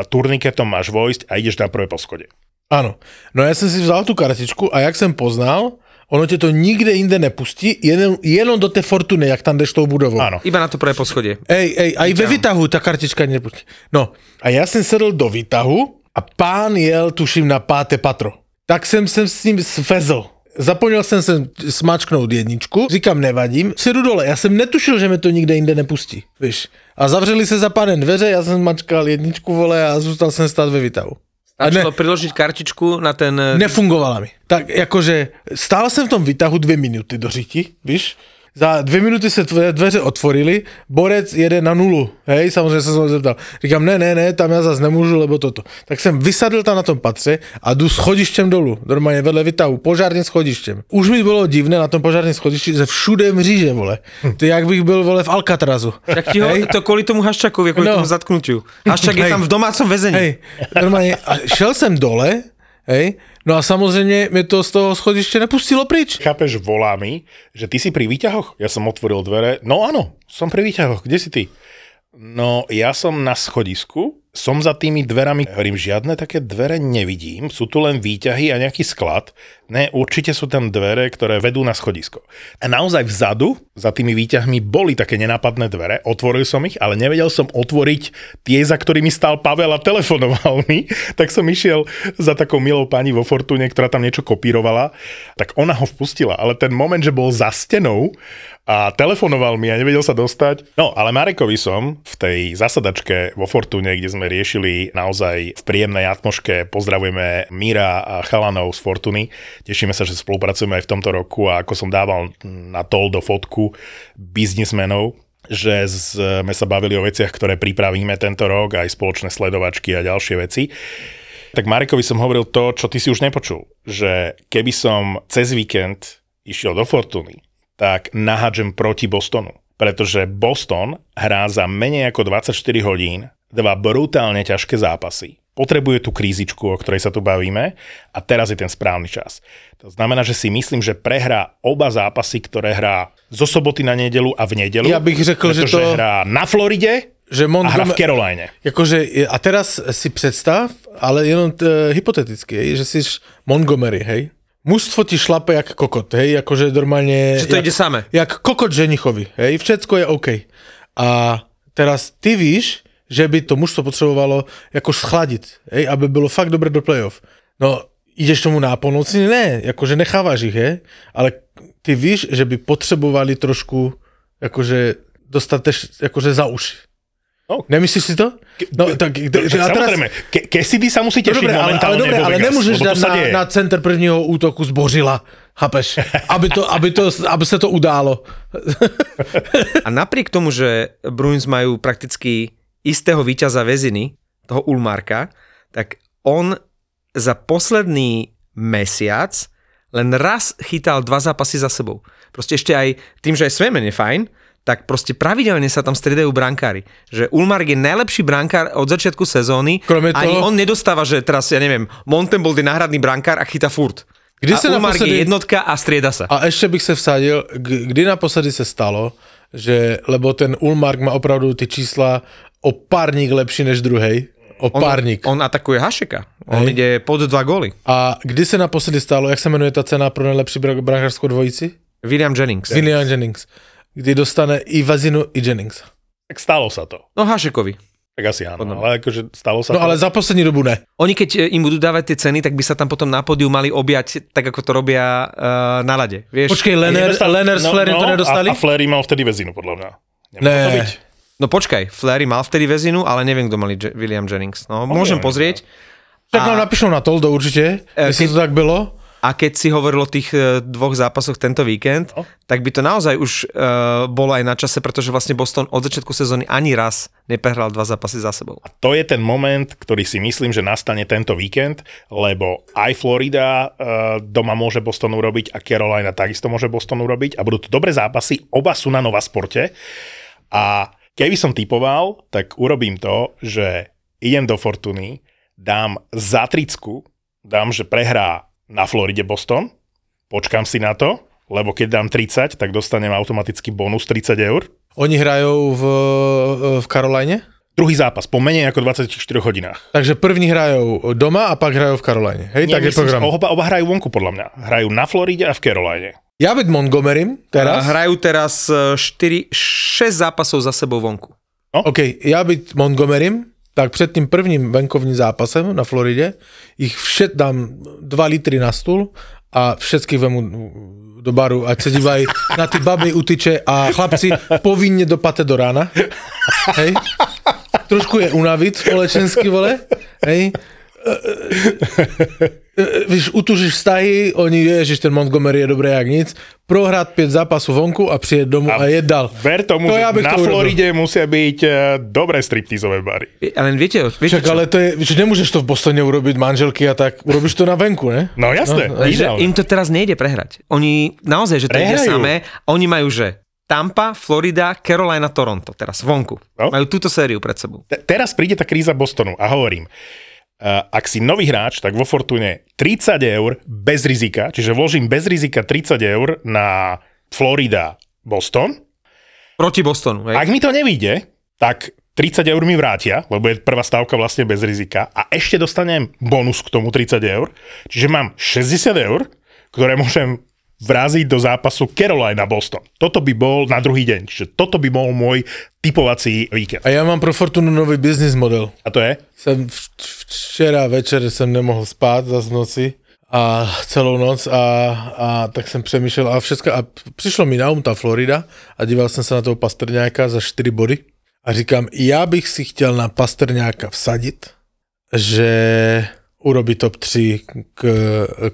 turniketom máš vojsť a ideš na prvé poschode. Ano. No já jsem si vzal tu kartičku a jak jsem poznal, ono tě to nikde jinde nepustí, jenom, jenom do té fortuny, jak tam jdeš tou budovou. Áno. Iba na to prvé poschodie. Ej, ej, aj ve výtahu ta kartička nepustí. No a já jsem sedl do výtahu a pán jel, tuším, na páté patro. Tak jsem se s ním svezl. Zapomněl jsem se smačknout jedničku, říkám nevadím, sedu dole, já jsem netušil, že mi to nikde jinde nepustí, víš. A zavřeli se za pánem dveře, já jsem mačkal jedničku, vole, a zůstal jsem stát ve výtahu. A ne, Stačilo priložiť kartičku na ten... nefungovala mi. Tak jakože stál jsem v tom výtahu dvě minuty do řiti, víš. Za dvě minuty se tvoje dveře otvorily, borec jede na nulu, hej, samozřejmě jsem se zeptal. Říkám, ne, ne, ne, tam já zase nemůžu, lebo toto. Tak jsem vysadl tam na tom patře a jdu schodištěm dolů, normálně vedle vytahu, požárním schodištěm. Už mi bylo divné na tom požárním schodišti, že všude mříže, vole. To jak bych byl, vole, v Alcatrazu. Tak ti ho, to kvôli tomu Haščakovi, kvôli No. tomu zatknutiu. Haščak je Hej. tam v domácom väzení. Hej, normálně, a šel jsem dole, hej, no a samozřejmě mě to z toho schodiště nepustilo pryč. Chápeš, volá mi, že ty si pri výťahoch? Ja som otvoril dvere. No áno, som pri výťahoch. Kde si ty? No, ja som na schodisku, som za tými dverami, hovorím, žiadne také dvere nevidím, sú tu len výťahy a nejaký sklad. Ne, určite sú tam dvere, ktoré vedú na schodisko. A naozaj vzadu, za tými výťahmi, boli také nenápadné dvere, otvoril som ich, ale nevedel som otvoriť tie, za ktorými stál Pavel a telefonoval mi, tak som išiel za takou milou pani vo Fortune, ktorá tam niečo kopírovala, tak ona ho vpustila, ale ten moment, že bol za stenou, a telefonoval mi a nevedel sa dostať. No, ale Marekovi som v tej zasadačke vo Fortune, kde sme riešili naozaj v príjemnej atmoške, pozdravujeme Míra a chalanov z Fortuny. Tešíme sa, že spolupracujeme aj v tomto roku a ako som dával na tol do fotku biznismenov, že sme sa bavili o veciach, ktoré pripravíme tento rok, aj spoločné sledovačky a ďalšie veci. Tak Marekovi som hovoril to, čo ty si už nepočul, že keby som cez víkend išiel do Fortuny, tak nahádžem proti Bostonu. Pretože Boston hrá za menej ako 24 hodín dva brutálne ťažké zápasy. Potrebuje tú krízičku, o ktorej sa tu bavíme a teraz je ten správny čas. To znamená, že si myslím, že prehrá oba zápasy, ktoré hrá zo soboty na nedelu a v nedelu. Ja bych řekl, že to- hrá na Floride Že a hra v Montgomery, Caroline. Jakože, a teraz si představ, ale jenom t, hypoteticky, že jsi Montgomery, hej. Mužstvo ti šlape jak kokot, hej, jakože normálně... Že to jak, ide samé. Jak kokot ženichovi, hej, všetko je OK. A teraz ty víš, že by to mužstvo potřebovalo jako schladit, hej, aby bylo fakt dobré do playoff. No, ideš tomu na polnoci? Ne, jakože necháváš ich, hej, ale ty víš, že by potřebovali trošku, jakože dostateč, jakože za uši. No. Nemyslíš si to? No, tak, Však Samozrejme, ke, Cassidy sa musí tešiť dobre, ale, ale, momentálne dobre, ale nemôžeš dať na, na center prvního útoku zbořila, chápeš? Aby, to, aby, to, aby sa to událo. A napriek tomu, že Bruins majú prakticky istého víťaza väziny, toho Ulmarka, tak on za posledný mesiac len raz chytal dva zápasy za sebou. Proste ešte aj tým, že aj Svemen je fajn, tak proste pravidelne sa tam striedajú brankári. Že Ulmark je najlepší brankár od začiatku sezóny. Kromě Ani toho- on nedostáva, že teraz, ja neviem, Montembold je náhradný brankár a chyta furt. Kdy a sa Ulmark naposledy- je jednotka a strieda sa. A ešte bych se vsadil, kdy naposledy se stalo, že, lebo ten Ulmark má opravdu ty čísla o párník lepší než druhej. O On, párník. on atakuje Hašeka. On Hej. ide pod dva góly. A kdy se naposledy stalo, jak se jmenuje ta cena pro nejlepší bra- brankářskou dvojici? William Jennings. William Jennings. Kdy dostane i Vazinu, i Jennings. Tak stalo sa to. No Hašekovi. Tak asi áno, Podľa ale akože stalo sa No to. ale za poslední dobu ne. Oni keď e, im budú dávať tie ceny, tak by sa tam potom na pódiu mali objať tak, ako to robia uh, na lade. Vieš? Počkej, Lenner, Nedostal- Lenner s Flairem to nedostali? No, A, a Flery mal vtedy väzinu, podľa mňa. Ne. to byť? No počkaj, Flery mal vtedy väzinu, ale neviem, kto mali Je- William Jennings. No, môžem neviem, pozrieť. Tak nám napíšou na Toldo určite, E, jestli keď- to tak bylo. A keď si hovoril o tých e, dvoch zápasoch tento víkend, No. tak by to naozaj už uh, bolo aj na čase, pretože vlastne Boston od začiatku sezóny ani raz neprehral dva zápasy za sebou. A to je ten moment, ktorý si myslím, že nastane tento víkend, lebo aj Florida uh, doma môže Boston urobiť a Carolina takisto môže Boston urobiť a budú to dobré zápasy, oba sú na Nova Sporte a keby som typoval, tak urobím to, že idem do Fortuny, dám za tricku, dám, že prehrá na Floride Boston, počkám si na to, lebo keď dám 30, tak dostanem automaticky bonus 30 eur. Oni hrajou v, v Karolajne? Druhý zápas po menej ako 24 hodinách. Takže první hrajou doma a pak hrajou v Karolajne. Hej, Nie, tak je myslím, program. že Oba, oba hrajú vonku, podľa mňa. Hrajú na Floride a v Caroline. Ja byť Montgomerym teraz. Hrajú teraz 4, 6 zápasov za sebou vonku. OK, ja byť Montgomerym, tak před tím prvním venkovním zápasem na Floridě ich všet dám 2 litry na stůl a všetkých vemu do baru, ať se dívají na ty baby utyče a chlapci povinně dopate do rána. Hej? Trošku je unavit společensky, vole. Hej? E, Víš, utužíš vztahy, oni, ježiš, ten Montgomery je dobré jak nic, prohrát 5 zápasů vonku a přijet domů a, a jet dal. Ver tomu, To že ja na to urobil. Floride musia byť eh, dobré striptizové bary. Ale viete, viete Však čo? ale to je, že nemôžeš to v Bostone urobiť manželky a tak, urobíš to na venku, ne? No jasné, No, že im to teraz nejde prehrať. Oni naozaj, že to ide Prehrajú. samé. Oni majú, že Tampa, Florida, Carolina, Toronto teraz vonku. No. Majú túto sériu pred sebou. Te- teraz príde tá kríza Bostonu a hovorím, ak si nový hráč, tak vo Fortune 30 eur bez rizika, čiže vložím bez rizika 30 eur na Florida Boston. Proti Bostonu. Hej? Ak mi to nevíde, tak 30 eur mi vrátia, lebo je prvá stávka vlastne bez rizika a ešte dostanem bonus k tomu 30 eur, čiže mám 60 eur, ktoré môžem vraziť do zápasu Carolina Boston. Toto by bol na druhý deň, čiže toto by bol môj typovací víkend. A já mám pro Fortunu nový business model. A to je? Jsem v, včera večer jsem nemohl spát zas v noci a celou noc a, a tak jsem přemýšlel a všechno a přišlo mi na um ta Florida a díval jsem se na toho Pastrňáka za 4 body a říkám, já bych si chtěl na Pastrňáka vsadit, že urobí top 3 k,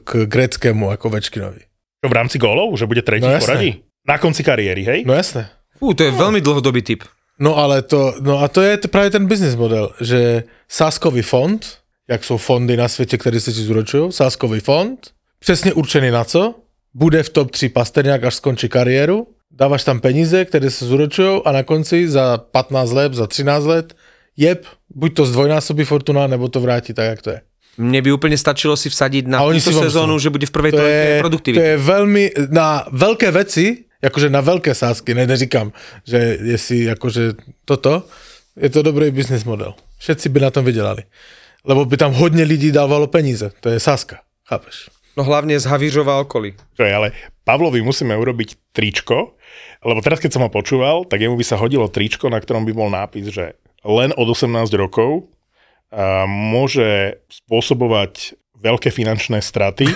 k greckému jako Večkinovi. Čo v rámci gólov? Že bude tretí No v poradí? Na konci kariéry, hej? No jasné. Fú, to je veľmi dlhodobý typ. No ale to, no a to je t- právě ten business model, že sáskový fond, jak jsou fondy na světě, které se ti zúročují, sáskový fond, přesně určený na co, bude v top 3 Pasterňák, až skončí kariéru, dáváš tam peníze, které se zúročují a na konci za 15 let, za 13 let, jeb, buď to zdvojnásobí Fortuna, nebo to vrátí tak, jak to je. Mne by úplne stačilo si vsadiť na túto si sezónu, že bude v prvej To je, to produktivity. je velmi, na velké věci, jakože na velké sázky, ne, neříkám, že jestli jakože toto, je to dobrý business model. Všetci by na tom vydělali. Lebo by tam hodně lidí dávalo peníze. To je sázka. Chápeš? No hlavne z Havířova okolí. Čo je, ale Pavlovi musíme urobiť tričko, lebo teraz, keď som ho počúval, tak jemu by sa hodilo tričko, na ktorom by bol nápis, že len od 18 rokov môže spôsobovať veľké finančné straty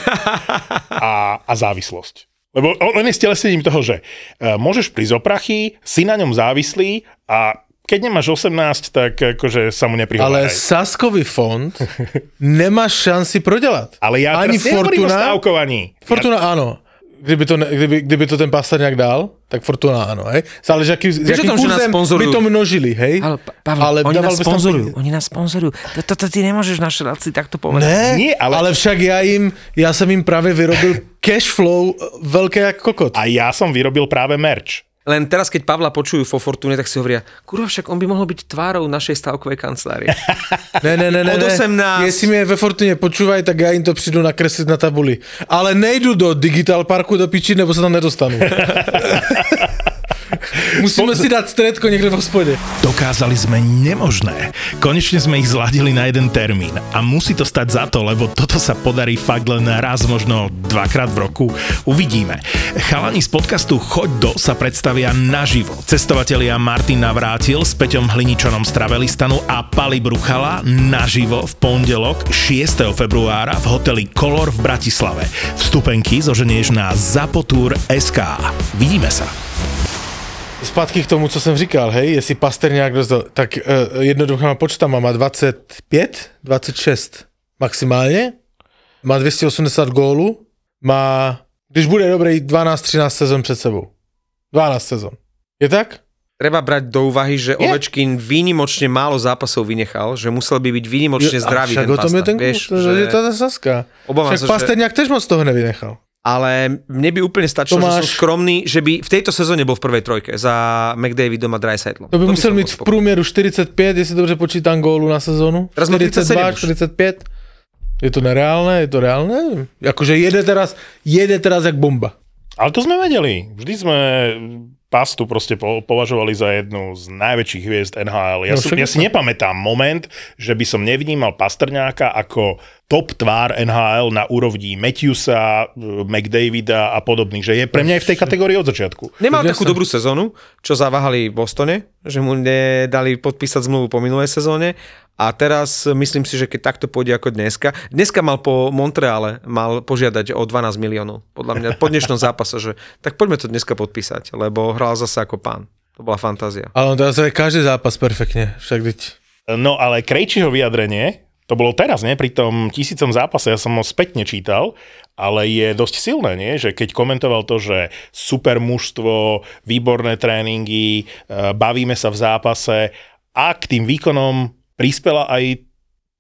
a, a závislosť. Lebo on, je stelesnením toho, že uh, môžeš prísť o prachy, si na ňom závislý a keď nemáš 18, tak akože sa mu Ale neprihovárajú. sáskový fond nemáš šanci prodělat. Ale ja Ani teraz nehovorím o Fortuna, stávkovaní. Fortuna áno. Kdyby to, ne, kdyby, kdyby to ten Pasterňák dal, tak Fortuna áno, hej. Záleží, aký, s Vieš o jakým tom, že nás kurzem by to množili, hej. Ale, Pa- Pavel, Ale oni nás sponzorujú. Oni nás sponzorujú. To, to ty nemôžeš naše si takto povedať. Ne, Nie, ale- ale... však já jim, já jsem jim právě vyrobil cash flow velké jak kokot. A ja som vyrobil práve merch. Len teraz, keď Pavla počujú vo Fortune, tak si hovoria, kurva, však on by mohol byť tvárou našej stavkovej kancelárie. Ne, ne, ne, ne, Od ne. 18. Jestli mě ve Fortuně počúvají, tak já jim to přijdu nakreslit na tabuli. Ale nejdu do Digital Parku do piči, nebo se tam nedostanu. Musíme si dát stredko někde v hospodě. Dokázali sme nemožné. Konečne sme ich zladili na jeden termín. A musí to stať za to, lebo toto sa podarí fakt len raz, možno dvakrát v roku. Uvidíme. Chalani z podcastu Choď do sa predstavia naživo. Cestovatelia Martin Navrátil s Peťom Hliničanom z Travelistanu a Pali Bruchala naživo v pondelok 6. februára v hoteli Color v Bratislave. Vstupenky zoženieš na zapotur.sk. Vidíme sa. Zpátky k tomu, co jsem říkal, hej, jestli Pasterňák dostal, tak uh, jednoduchýma počtama má 25, 26 maximálně, má 280 gólů, má, když bude dobrý, 12-13 sezon před sebou. 12 sezon. Je tak? Treba brať do úvahy, že Ovečkin výnimočne málo zápasov vynechal, že musel by byť výnimočne Jo, zdravý však ten o tom je pasta. ten vieš, že... že... je tá. Obávam Však sa, že- Pasterňák tež moc toho nevynechal. Ale mne by úplne stačilo, že som Tomáš- skromný, že by v tejto sezóne bol v prvej trojke za McDavidom a Dreisaitlom. To by musel som mít bol v průměru 45, jestli dobře počítám gólu na sezónu. Teraz má 37 už. 45. Je to nereálne? Je to reálne? Akože jede teraz, jede teraz jak bomba. Ale to sme vedeli. Vždy sme Pastu proste po, považovali za jednu z najväčších hviezd NHL. Ja, No však ja si nepamätám moment, že by som nevnímal Pastrňáka ako top tvár NHL na úrovni Matthewsa, McDavida a podobných, že je pre mňa aj v tej kategórii od začiatku. Nemal takú dobrú sezónu, čo zaváhali v Bostone, že mu nedali podpísať zmluvu po minulej sezóne a teraz myslím si, že keď takto pôjde ako dneska, dneska mal po Montreale mal požiadať o 12 miliónov, podľa mňa po dnešnom zápase, že tak poďme to dneska podpísať, lebo hral zase ako pán. To bola fantázia. Ale on teraz je každý zápas perfektne. Však teď. No ale Krejčiho vyjadrenie To bolo teraz, nie? Pri tom tisícom zápase, ja som ho spätne čítal, ale je dosť silné, nie? Že keď komentoval to, že super mužstvo, výborné tréningy, e, bavíme sa v zápase a k tým výkonom prispela aj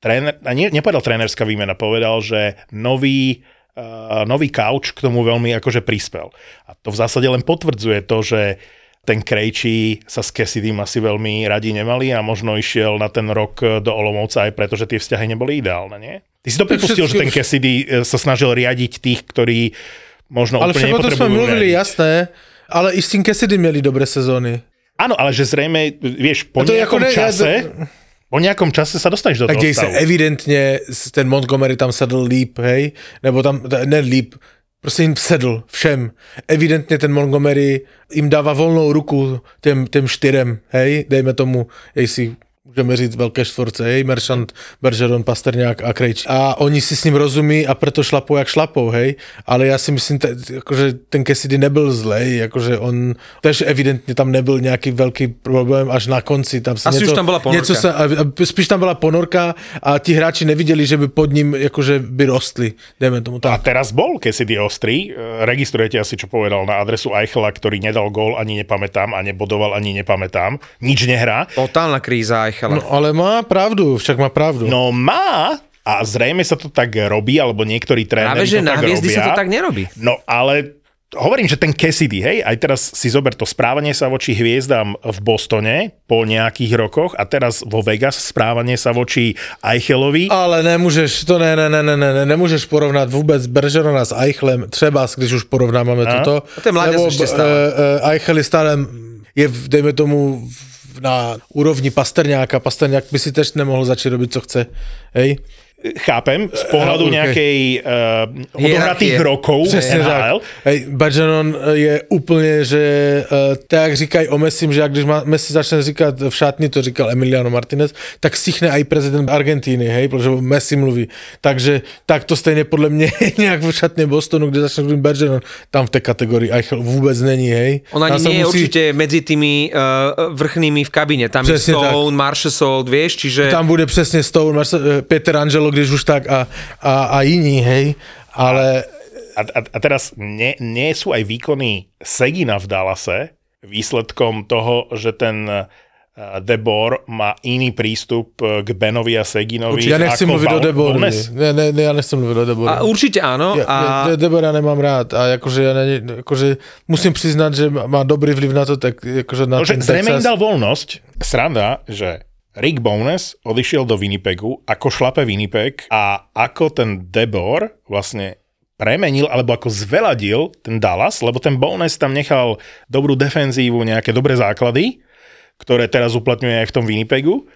tréner, a nie, nepovedal trénerská výmena, povedal, že nový, uh, nový couch k tomu veľmi akože prispel. A to v zásade len potvrdzuje to, že ten Krejčí sa s Cassidym asi veľmi radi nemali a možno išiel na ten rok do Olomouca aj preto, že tie vzťahy neboli ideálne, nie? Ty si to pripustil, že ten Cassidy e, sa snažil riadiť tých, ktorí možno Ale úplne o tom sme nepotrebujú mluvili, riadiť. jasné. Ale i s tým Cassidy mieli dobré sezóny. Áno, ale že zrejme, vieš, po A to nejakom ako ne- ja čase... to- Po nejakom čase sa dostaneš do toho kde sa evidentne ten Montgomery tam sedl líp, hej? Nebo tam, ne líp, prostě jim sedl všem. Evidentně ten Montgomery jim dává volnou ruku těm, těm čtyřem, hej? Dejme tomu, jestli můžeme říct velké čtvorce, hej? Merchant, Bergeron, Pasterňák a Krejč. A oni si s ním rozumí a proto šlapou jak šlapou, hej? Ale já si myslím, te, jakože ten Cassidy nebyl zlej, jakože on tež evidentně tam nebyl nějaký velký problém až na konci. Tam se Asi něco, už tam byla ponorka. Něco se, a, a spíš tam byla ponorka a ti hráči neviděli, že by pod ním jakože by rostli, dejme tomu A tak. teraz bol Cassidy ostrý. Registrujete asi, čo povedal na adresu Eichela, ktorý nedal gól, ani nepamätám, a nebodoval, ani nepamätám. Nič nehrá. Totálna kríza Eichela. No ale má pravdu, však má pravdu. No má, a zrejme sa to tak robí, alebo niektorí Práve, tréneri že to na tak hviezdy robia. sa to tak nerobí. No ale hovorím, že ten Cassidy, hej, aj teraz si zober to správanie sa voči hviezdám v Bostone po nejakých rokoch a teraz vo Vegas správanie sa voči Eichelovi. Ale nemůžeš, to ne, ne, ne, ne, ne, ne nemůžeš porovnat vůbec Bergerona s Eichlem, třeba když už porovnáváme A? toto. A je mláďas ještě stále. Uh, uh, Eichel je stále, je, v- dejme tomu, v- na úrovni Pasterňáka. Pasterňák by si tež nemohl začít robit, co chce. Hej? Chápem, z pohľadu Eh, ok. nejakej uh, odohratých Hierarchie. rokov Přesně NHL. tak. Hej, Bergeron je úplně, že uh, tak jak říkají o Messi, že když má, Messi začne říkat v šatni, to říkal Emiliano Martinez, tak stichne i prezident Argentíny, hej, protože Messi mluví. Takže tak to stejně podle mě nějak v šatně Bostonu, kde začne mluvit Bergeron, tam v té kategorii Eichel vůbec není, hej. On ani nie je určite medzi tými uh, vrchnými v kabine. Tam Presne je Stone, Marshall, vieš, čiže... Tam bude přesně Stone, eh, Peter Angelo, když už tak a, a, a jiní, hej. Ale A, a, a teraz nie, nie sú aj výkony Segina v Dallase výsledkom toho, že ten uh, Debor má iný prístup eh, k Benovi a Seginovi já nechci ako mluvit o Deboru. Ne, ne, ne, já nechci mluvit o Deboru. A určite áno. Ja, a... ja, Debora nemám rád a akože, ja ne, akože musím priznať, že má dobrý vliv na to, tak akože na No, že ten zrejme im Texas. dal voľnosť. Sranda, že Rick Bowness odišiel do Winnipegu, ako šlape Winnipeg a ako ten Debor vlastne premenil, alebo ako zveladil ten Dallas, lebo ten Bowness tam nechal dobrú defenzívu, nejaké dobré základy, ktoré teraz uplatňuje aj v tom Winnipegu.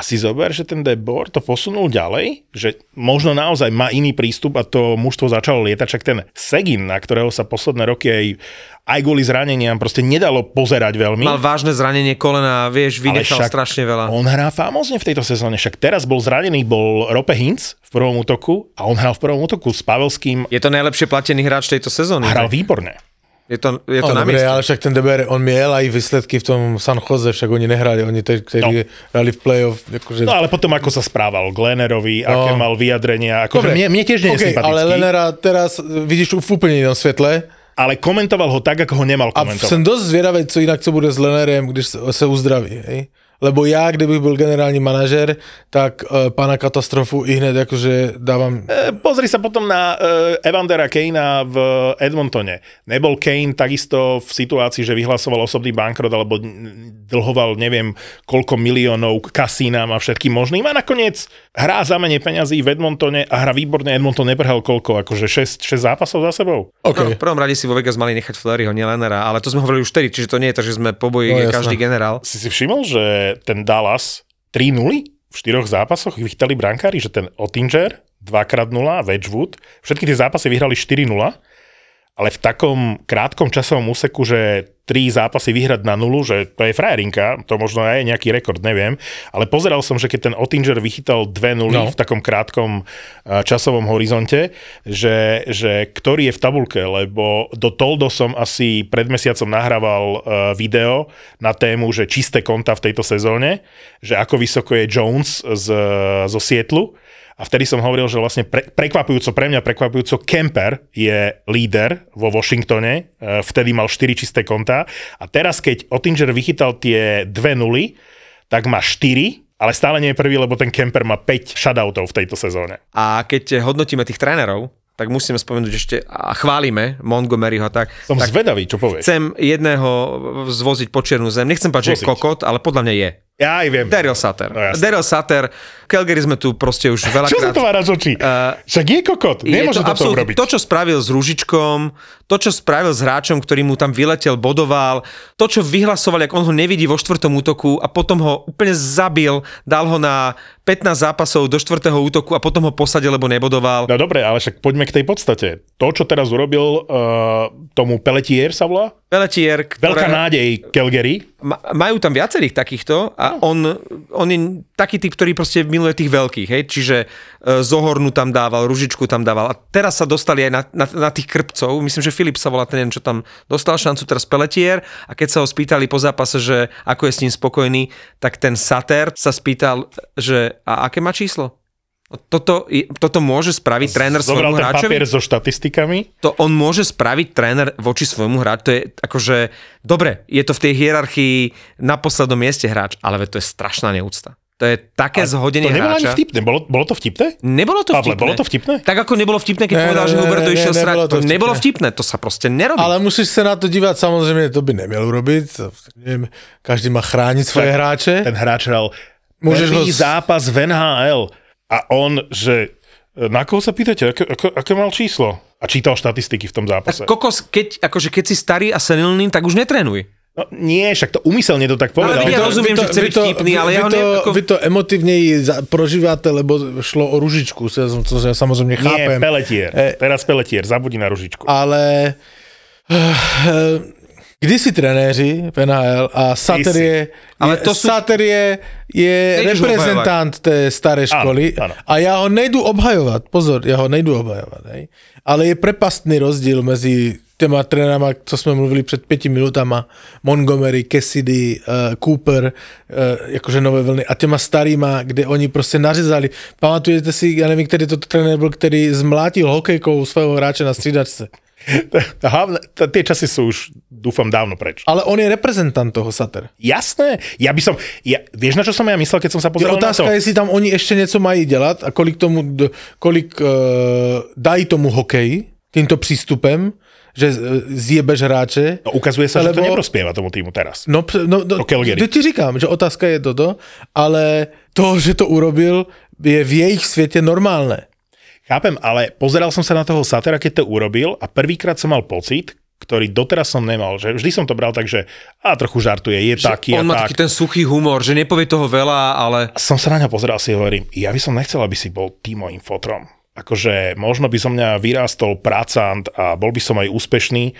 A si zober, že ten Debor to posunul ďalej, že možno naozaj má iný prístup a to mužstvo začalo lietať, však ten Segin, na ktorého sa posledné roky aj, aj kvôli zraneniam proste nedalo pozerať veľmi. Mal vážne zranenie kolena, vieš, vynechal strašne veľa. On hrá famózne v tejto sezóne, však teraz bol zranený, bol Rope Hintz v prvom útoku a on hral v prvom útoku s Pavelským Je to najlepšie platený hráč tejto sezóny. hral výborne. Je to, je to No, na dobre, ale však ten Deber, on miel aj výsledky v tom San Jose, však oni nehrali, oni te, ktorí No. hrali v playoff, akože... No ale potom ako sa správal Glennerovi, no. aké mal vyjadrenia, akože mne, mne tiež nie je okay, sympatický, ale Lenera teraz vidíš v úplne inom svetle ale komentoval ho tak, ako ho nemal a komentovať. jsem dost zvědavý, co jinak co bude s Lenerem, když se, se uzdraví, hej? Lebo já, kdybych byl generální manažer, tak uh, pána katastrofu i hned jakože dávám E, Pozri sa potom na uh, Evandera Kanea v Edmontone. Nebol Kane takisto v situácii, že vyhlasoval osobný bankrot alebo dlhoval neviem koľko miliónov k kasínám a všetkým možným a nakoniec hrá za menej peňazí v Edmontone a hra výborne. Edmonton neprehal koľko, akože 6, 6 zápasov za sebou. No, OK. v prvom rade si vo Vegas mali nechať Fleryho, nie Lenera, ale to sme hovorili už vtedy, čiže to nie je tak, že sme poboji No, no, každý generál. Si si všimol, že ten Dallas 3-0 v štyroch zápasoch vychytali brankári, že ten Ottinger 2x0, Wedgwood, všetky tie zápasy vyhrali 4-0, ale v takom krátkom časovom úseku, že tri zápasy vyhrať na nulu, že to je frajerinka, to možno aj je nejaký rekord, neviem, ale pozeral som, že keď ten Ottinger vychytal 2-0 No. v takom krátkom eh, časovom horizonte, že, že ktorý je v tabulke, lebo do Toldo som asi pred mesiacom nahrával eh, video na tému, že čisté konta v tejto sezóne, že ako vysoko je Jones z, zo Sietlu A vtedy som hovoril, že vlastne pre, prekvapujúco, pre mňa prekvapujúco, Kemper je líder vo Washingtone, e, vtedy mal 4 čisté kontá a teraz keď Ottinger vychytal tie dve nuly, tak má 4, ale stále nie je prvý, lebo ten Kemper má 5 shutoutov v tejto sezóne. A keď hodnotíme tých trénerov, tak musíme spomenúť ešte a chválime Montgomeryho tak. Som tak zvedavý, čo povieš. chcem jedného zvoziť po čiernu zem. Nechcem povedať, že je kokot, ale podľa mňa je. Ja aj viem. Daryl Sutter. No jasne. Daryl Sutter. Calgary sme tu proste už veľakrát... Čo sa to váraš oči? Uh, Však je kokot, nemôže je to toto urobiť. To, čo spravil s Ružičkom, to, čo spravil s hráčom, ktorý mu tam vyletel, bodoval, to, čo vyhlasoval, ak on ho nevidí vo štvrtom útoku a potom ho úplne zabil, dal ho na 15 zápasov do štvrtého útoku a potom ho posadil, lebo nebodoval. No dobre, ale však poďme k tej podstate. To, čo teraz urobil uh, tomu Pelletier sa volá? Peletier, Veľká ktorá- nádej Calgary. Ma, majú tam viacerých takýchto a on, on je taký typ, ktorý proste miluje tých veľkých, hej, čiže e, Zohornu tam dával, Ružičku tam dával. A teraz sa dostali aj na, na, na tých krpcov, myslím, že Filip sa volá ten, čo tam dostal šancu, teraz Pelletier a keď sa ho spýtali po zápase, že ako je s ním spokojný, tak ten Sater sa spýtal, že a aké má číslo? Toto, toto môže spraviť tréner Zobral svojmu ten hráčovi? papier so štatistikami. to on môže spraviť tréner voči svojmu hráču. To je akože, dobre, je to v tej hierarchii na poslednom mieste hráč, ale to je strašná neúcta. To je také zhodenie To nebolo ani hráča. vtipné. Bolo, bolo to vtipné? Nebolo to Pavle, vtipné. bolo to vtipné? Tak ako nebolo vtipné, keď Ne, povedal, ne, že Huberto išiel srať. To to nebolo vtipné. vtipné, to sa proste nerobí. Ale musíš sa na to dívať, samozrejme, to by neměl urobiť. Neviem, každý má chrániť svoje Tak, hráče. Ten hráč hral Môžeš ho zápas v NHL a on, že na koho sa pýtate, aké, aké, aké mal číslo? A čítal štatistiky v tom zápase. tak kokos, keď, akože keď si starý a senilný, tak už netrénuj. No, nie, však to úmyselne to tak povedal. Ale ja To- rozumiem, že chce byť vtipný, ale vy, ja ho to, ako- vy to emotívnej za- prožívate, lebo šlo o ružičku, to ja samozrejme Nie, chápem. Pelletier. E- Teraz Pelletier, zabudí na ružičku. ale eh, kdysi trenéři v NHL a Sater je, Ale to sú- Sater je, je Nejdeš ho reprezentant té staré školy áno. a já ho nejdu obhajovat, pozor, já ho nejdu obhajovat, hej. ale je prepastný rozdíl mezi těma trénama, co jsme mluvili před pěti minutama, Montgomery, Cassidy, uh, Cooper, uh, jakože nové vlny a těma starýma, kde oni prostě nařezali. Pamatujete si, já nevím, který to trenér byl, který zmlátil hokejkou svého hráče na střídačce. Hlavne, t- tie časy sú už, dúfam, dávno preč. Ale on je reprezentant toho Sater. Jasné, ja by som, ja, vieš na čo som ja myslel, keď som sa Je pozeral na to? otázka, jestli tam oni ještě něco mají dělat a kolik tomu, kolik uh, dají tomu hokeji tímto přístupem, že eh, zjebeš hráče. No, ukazuje sa, že to Lebo- neprospieva tomu týmu teraz. No, no, no To ti říkám, že otázka je toto, ale to, že to urobil, je v jejich světě normálné. Chápem, ale pozeral som sa na toho Satera, keď to urobil a prvýkrát som mal pocit, ktorý doteraz som nemal, že vždy som to bral tak, že a trochu žartuje, je taký on a má tak. taký ten suchý humor, že nepovie toho veľa, ale Som sa na ňa pozeral si hovorím, ja by som nechcel, aby si bol tým mojim fotrom. Akože možno by som mňa vyrástol pracant a bol by som aj úspešný,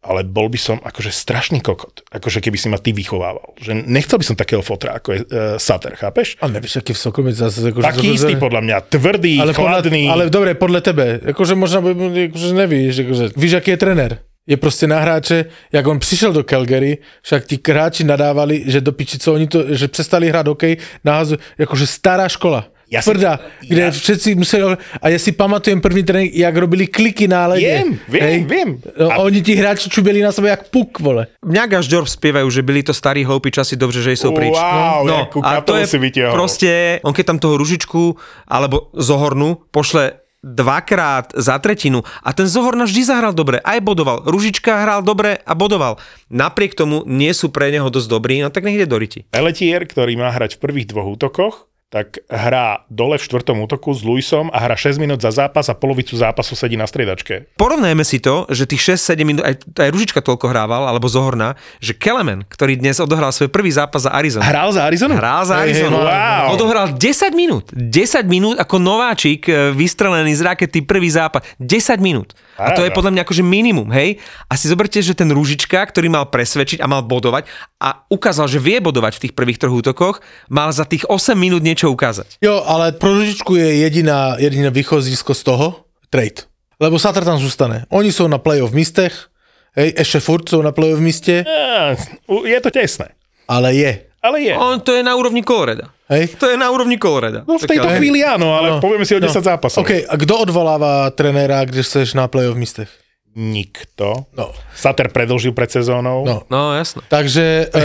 ale bol by som akože strašný kokot. Akože keby si ma ty vychovával. Že nechcel by som takého fotra, ako je uh, Sater, chápeš? A nevíš, aký v Sokolmici zase... Ako, Taký istý podľa mňa, tvrdý, ale, chladný. podľa, ale dobre, podľa tebe. Akože možno akože nevíš, akože, víš, aký je trenér. Je prostě na hráče, jak on přišel do Calgary, však ti hráči nadávali, že do piči, co oni to, že přestali hrát hokej, nahazujú, akože stará škola. Ja Ja si- tvrdá, kde ja- všetci museli, a ja si pamatujem první trénink, jak robili kliky na lede. Viem, viem, viem. No, A-. Oni ti hráči čubili na sebe jak puk, vole. mňa Gažďor spievajú, že byli to starí hloupí časy, dobře, že sú preč. Wow, no, jakú a to je si vytiahol. proste, on keď tam toho ružičku alebo zohornu pošle dvakrát za tretinu a ten Zohorna vždy zahral dobre, aj bodoval. Ružička hral dobre a bodoval. Napriek tomu nie sú pre neho dosť dobrí, no tak nech ide do riti. Pelletier, ktorý má hrať v prvých dvoch útokoch, tak hrá dole v štvrtom útoku s Luisom a hrá 6 minút za zápas a polovicu zápasu sedí na striedačke. Porovnajme si to, že tých 6-7 minút, aj, aj Ružička toľko hrával, alebo Zohorna, že Kelemen, ktorý dnes odohral svoj prvý zápas za Arizonu. Hral za Arizonu? Hral za Arizonu. wow. Odohral 10 minút. 10 minút ako nováčik e, vystrelený z rakety prvý zápas. 10 minút. A to je podľa mňa akože minimum, hej? A si zoberte, že ten Ružička, ktorý mal presvedčiť a mal bodovať a ukázal, že vie bodovať v tých prvých troch útokoch, mal za tých 8 minút niečo ukázať. Jo, ale pro Ružičku je jediná, jediné východisko z toho, trade. Lebo Sater tam zůstane. Oni jsou na playoff místech, hej, ešte furt jsou na playoff míste, Á, u- Je to tesné. ale je. ale je. On to je na úrovni Coloreda. Hej? To je na úrovni Coloreda. No v tejto Pokiaľ- chvíli áno, ale No. povieme si o 10 No. zápasov. OK, a kto odvoláva trenéra, když seš na play-off místech? Nikto. No. Sater predlžil pred sezónou. No. No, jasno. Takže e,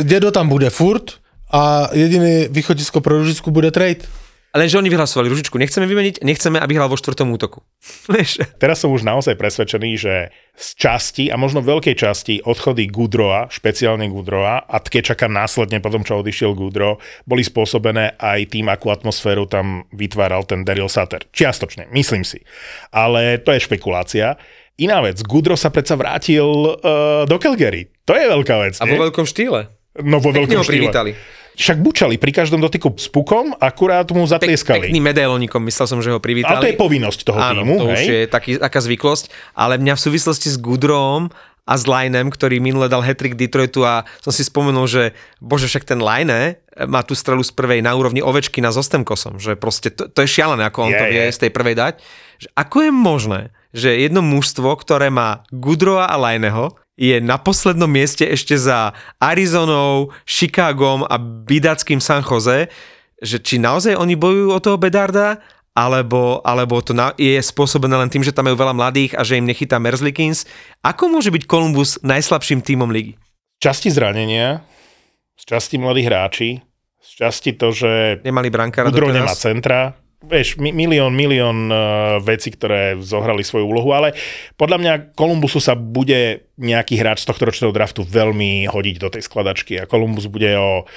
e, Dedo tam bude furt a jediný východisko pro Ružicku bude trade. Lenže oni vyhlasovali Ružičku, nechceme vymeniť, nechceme, aby hral vo štvrtom útoku. Teraz som už naozaj presvedčený, že z časti a možno veľkej časti odchody Gudroa, špeciálne Gudroa a Tkečaka následne po tom, čo odišiel Gudro, boli spôsobené aj tým, akú atmosféru tam vytváral ten Daryl Sutter. Čiastočne, myslím si. Ale to je špekulácia. Iná vec, Gudro sa predsa vrátil uh, do Calgary. To je veľká vec. A nie? vo veľkom štýle. no vo Pekne veľkom štýle. privítali. Však bučali pri každom dotyku s pukom, akurát mu Pek, zatlieskali. pekným medailonikom, myslel som, že ho privítali. Ale to je povinnosť toho Áno, týmu, to hej? už je taký, taká zvyklosť, ale mňa v súvislosti s Goodrowom a s Linem, ktorý minule dal hat-trick Detroitu a som si spomenul, že bože, však ten Line má tú strelu z prvej na úrovni ovečky na Zostemkosom, že proste to, to je šialené, ako on Je, to vie je. z tej prvej dať. Že ako je možné, že jedno mužstvo, ktoré má Goodrowa a Lineho, je na poslednom mieste ešte za Arizonou, Chicagom a bidackým San Jose, že či naozaj oni bojujú o toho Bedarda, alebo, alebo to na, je spôsobené len tým, že tam majú veľa mladých a že im nechytá Merzlikins. Ako môže byť Columbus najslabším tímom ligy? Z časti zranenia, z časti mladí hráči, z časti to, že Nemali brankára Udro nemá centra, vieš, mi- milión, milión uh, vecí, ktoré zohrali svoju úlohu, ale podľa mňa Kolumbusu sa bude nejaký hráč z tohto ročného draftu veľmi hodiť do tej skladačky a Kolumbus bude o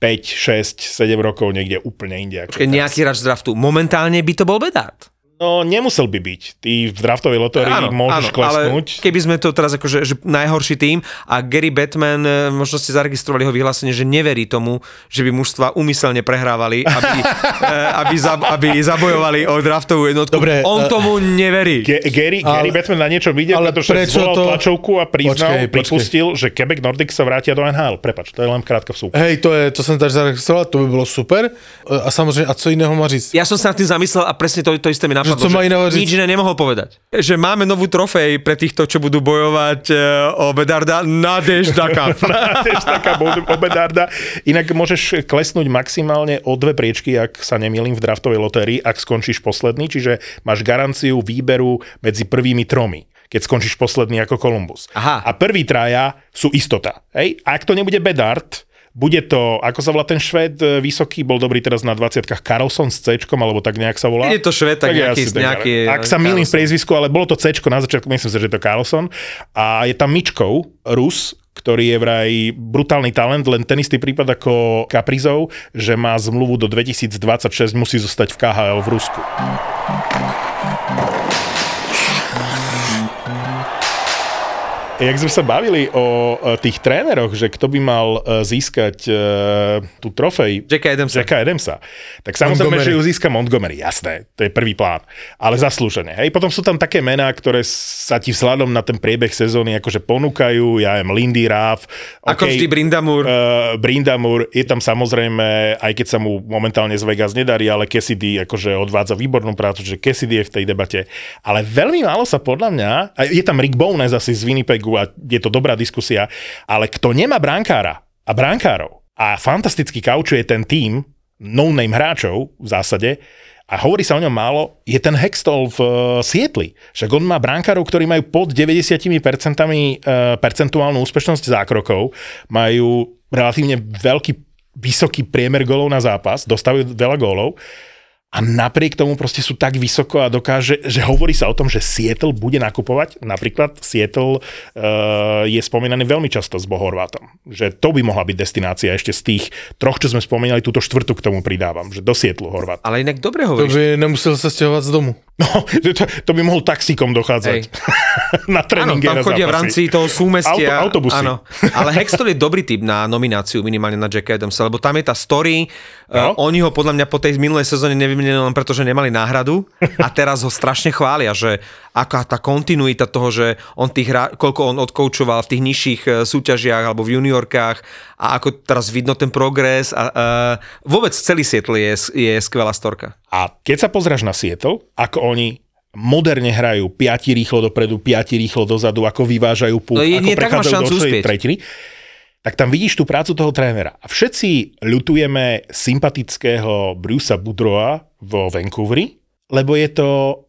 5, 6, 7 rokov niekde úplne inde. Ako nejaký hráč z draftu. Momentálne by to bol Bedard. No nemusel by byť. Ty v draftovej lotórii môžeš klesnúť. ale keby sme to teraz akože že najhorší tým a Gary Batman, e, možno ste zaregistrovali jeho vyhlásenie, že neverí tomu, že by mužstva umyselne prehrávali, aby, e, aby, za, aby zabojovali o draftovú jednotku. Dobre, On e- tomu neverí. Ge- Gary, Ale- Gary Batman na niečo videl, ale pretože prečo zvolal to- tlačovku a priznal, Počkej, počkej. pripustil, že Quebec Nordic sa vrátia do NHL. Prepač, to je len krátka vsúka. Hej, to, je, to jsem tady zaregistroval, to by bylo super. A samozřejmě, a co jiného má říct? Ja som sa nad tým zamyslel a presne to, to isté mi napadlo. Co má iného říct? nič iné nemohol povedať. Že máme novú trofej pre týchto, čo budú bojovať e, o Bedarda. Nadežda Cup. Tiež taká bod- obedarda. Inak môžeš klesnúť maximálne o dve priečky, ak sa nemýlim v draftovej lotérii, ak skončíš posledný, čiže máš garanciu výberu medzi prvými tromi keď skončíš posledný ako Columbus. Aha. A prvý traja sú istota. Hej? A ak to nebude Bedard, bude to, ako sa volá ten švéd e, vysoký, bol dobrý teraz na 20 Carlson s C, alebo tak nejak sa volá. Je to Švéd, tak nejaký- asi tak, nejaký, Ak sa milím v priezvisku, ale bolo to C na začiatku, myslím si, že je to Carlson. A je tam Mičkov, Rus, ktorý je vraj brutálny talent, len ten istý prípad ako Kaprizov, že má zmluvu do 2026, musí zostať v KHL v Rusku. Jak sme sa bavili o e, tých tréneroch, že kto by mal e, získať e, tú trofej Jacka Adamsa. Jacka Adamsa, tak samozrejme, Montgomery. že ju získa Montgomery, jasné, to je prvý plán, ale zaslúžene. Hej, potom sú tam také mená, ktoré sa ti vzhľadom na ten priebeh sezóny akože ponúkajú, ja viem, Lindy Raff, Ako vždy Brindamur. Uh, Brindamur, je tam samozrejme, aj keď sa mu momentálne z Vegas nedarí, ale Cassidy akože odvádza výbornú prácu, že Cassidy je v tej debate. Ale veľmi málo sa podľa mňa, je tam Rick Bowness asi z Winnipegu a je to dobrá diskusia, ale kto nemá brankára a brankárov a fantasticky kaučuje ten tým no-name hráčov v zásade, a hovorí sa o ňom málo, je ten Hextol v uh, Sietli. Však on má brankárov, ktorí majú pod 90% uh, percentuálnu úspešnosť zákrokov, majú relatívne veľký, vysoký priemer gólov na zápas, dostávajú veľa gólov a napriek tomu proste sú tak vysoko a dokáže, že hovorí sa o tom, že Seattle bude nakupovať. Napríklad Seattle uh, je spomínaný veľmi často s Bohorvátom. Že to by mohla byť destinácia ešte z tých troch, čo sme spomínali, túto štvrtu k tomu pridávam, že do Sietlu Horvát. Ale inak dobre To hovoríš. by nemusel se stěhovat z domu. No, to, to by mohol taxíkom dochádzať. na Áno, tréningy tam na chodia v rámci toho súmestia. Auto- autobusy. Áno. Ale Hextall je dobrý typ na nomináciu minimálne na Jacka Adamsa, lebo tam je tá story. No. Uh, oni ho podľa mňa po tej minulej sezóne nevymenili len preto, že nemali náhradu a teraz ho strašne chvália, že aká tá kontinuita toho, že on tých koľko on odkoučoval v tých nižších eh, súťažiach alebo v juniorkách a ako teraz vidno ten progres a uh, vôbec celý Seattle je, je skvelá storka. A keď sa pozráš na Seattle, ako oni moderne hrajú, piati rýchlo dopredu, piati rýchlo dozadu, ako vyvážajú puk, No je- ako nie, prechádzajú do tretiny. Tak tam vidíš tú prácu toho trénera. A všetci ľutujeme sympatického Brucea Budroa vo Vancouveri, lebo je to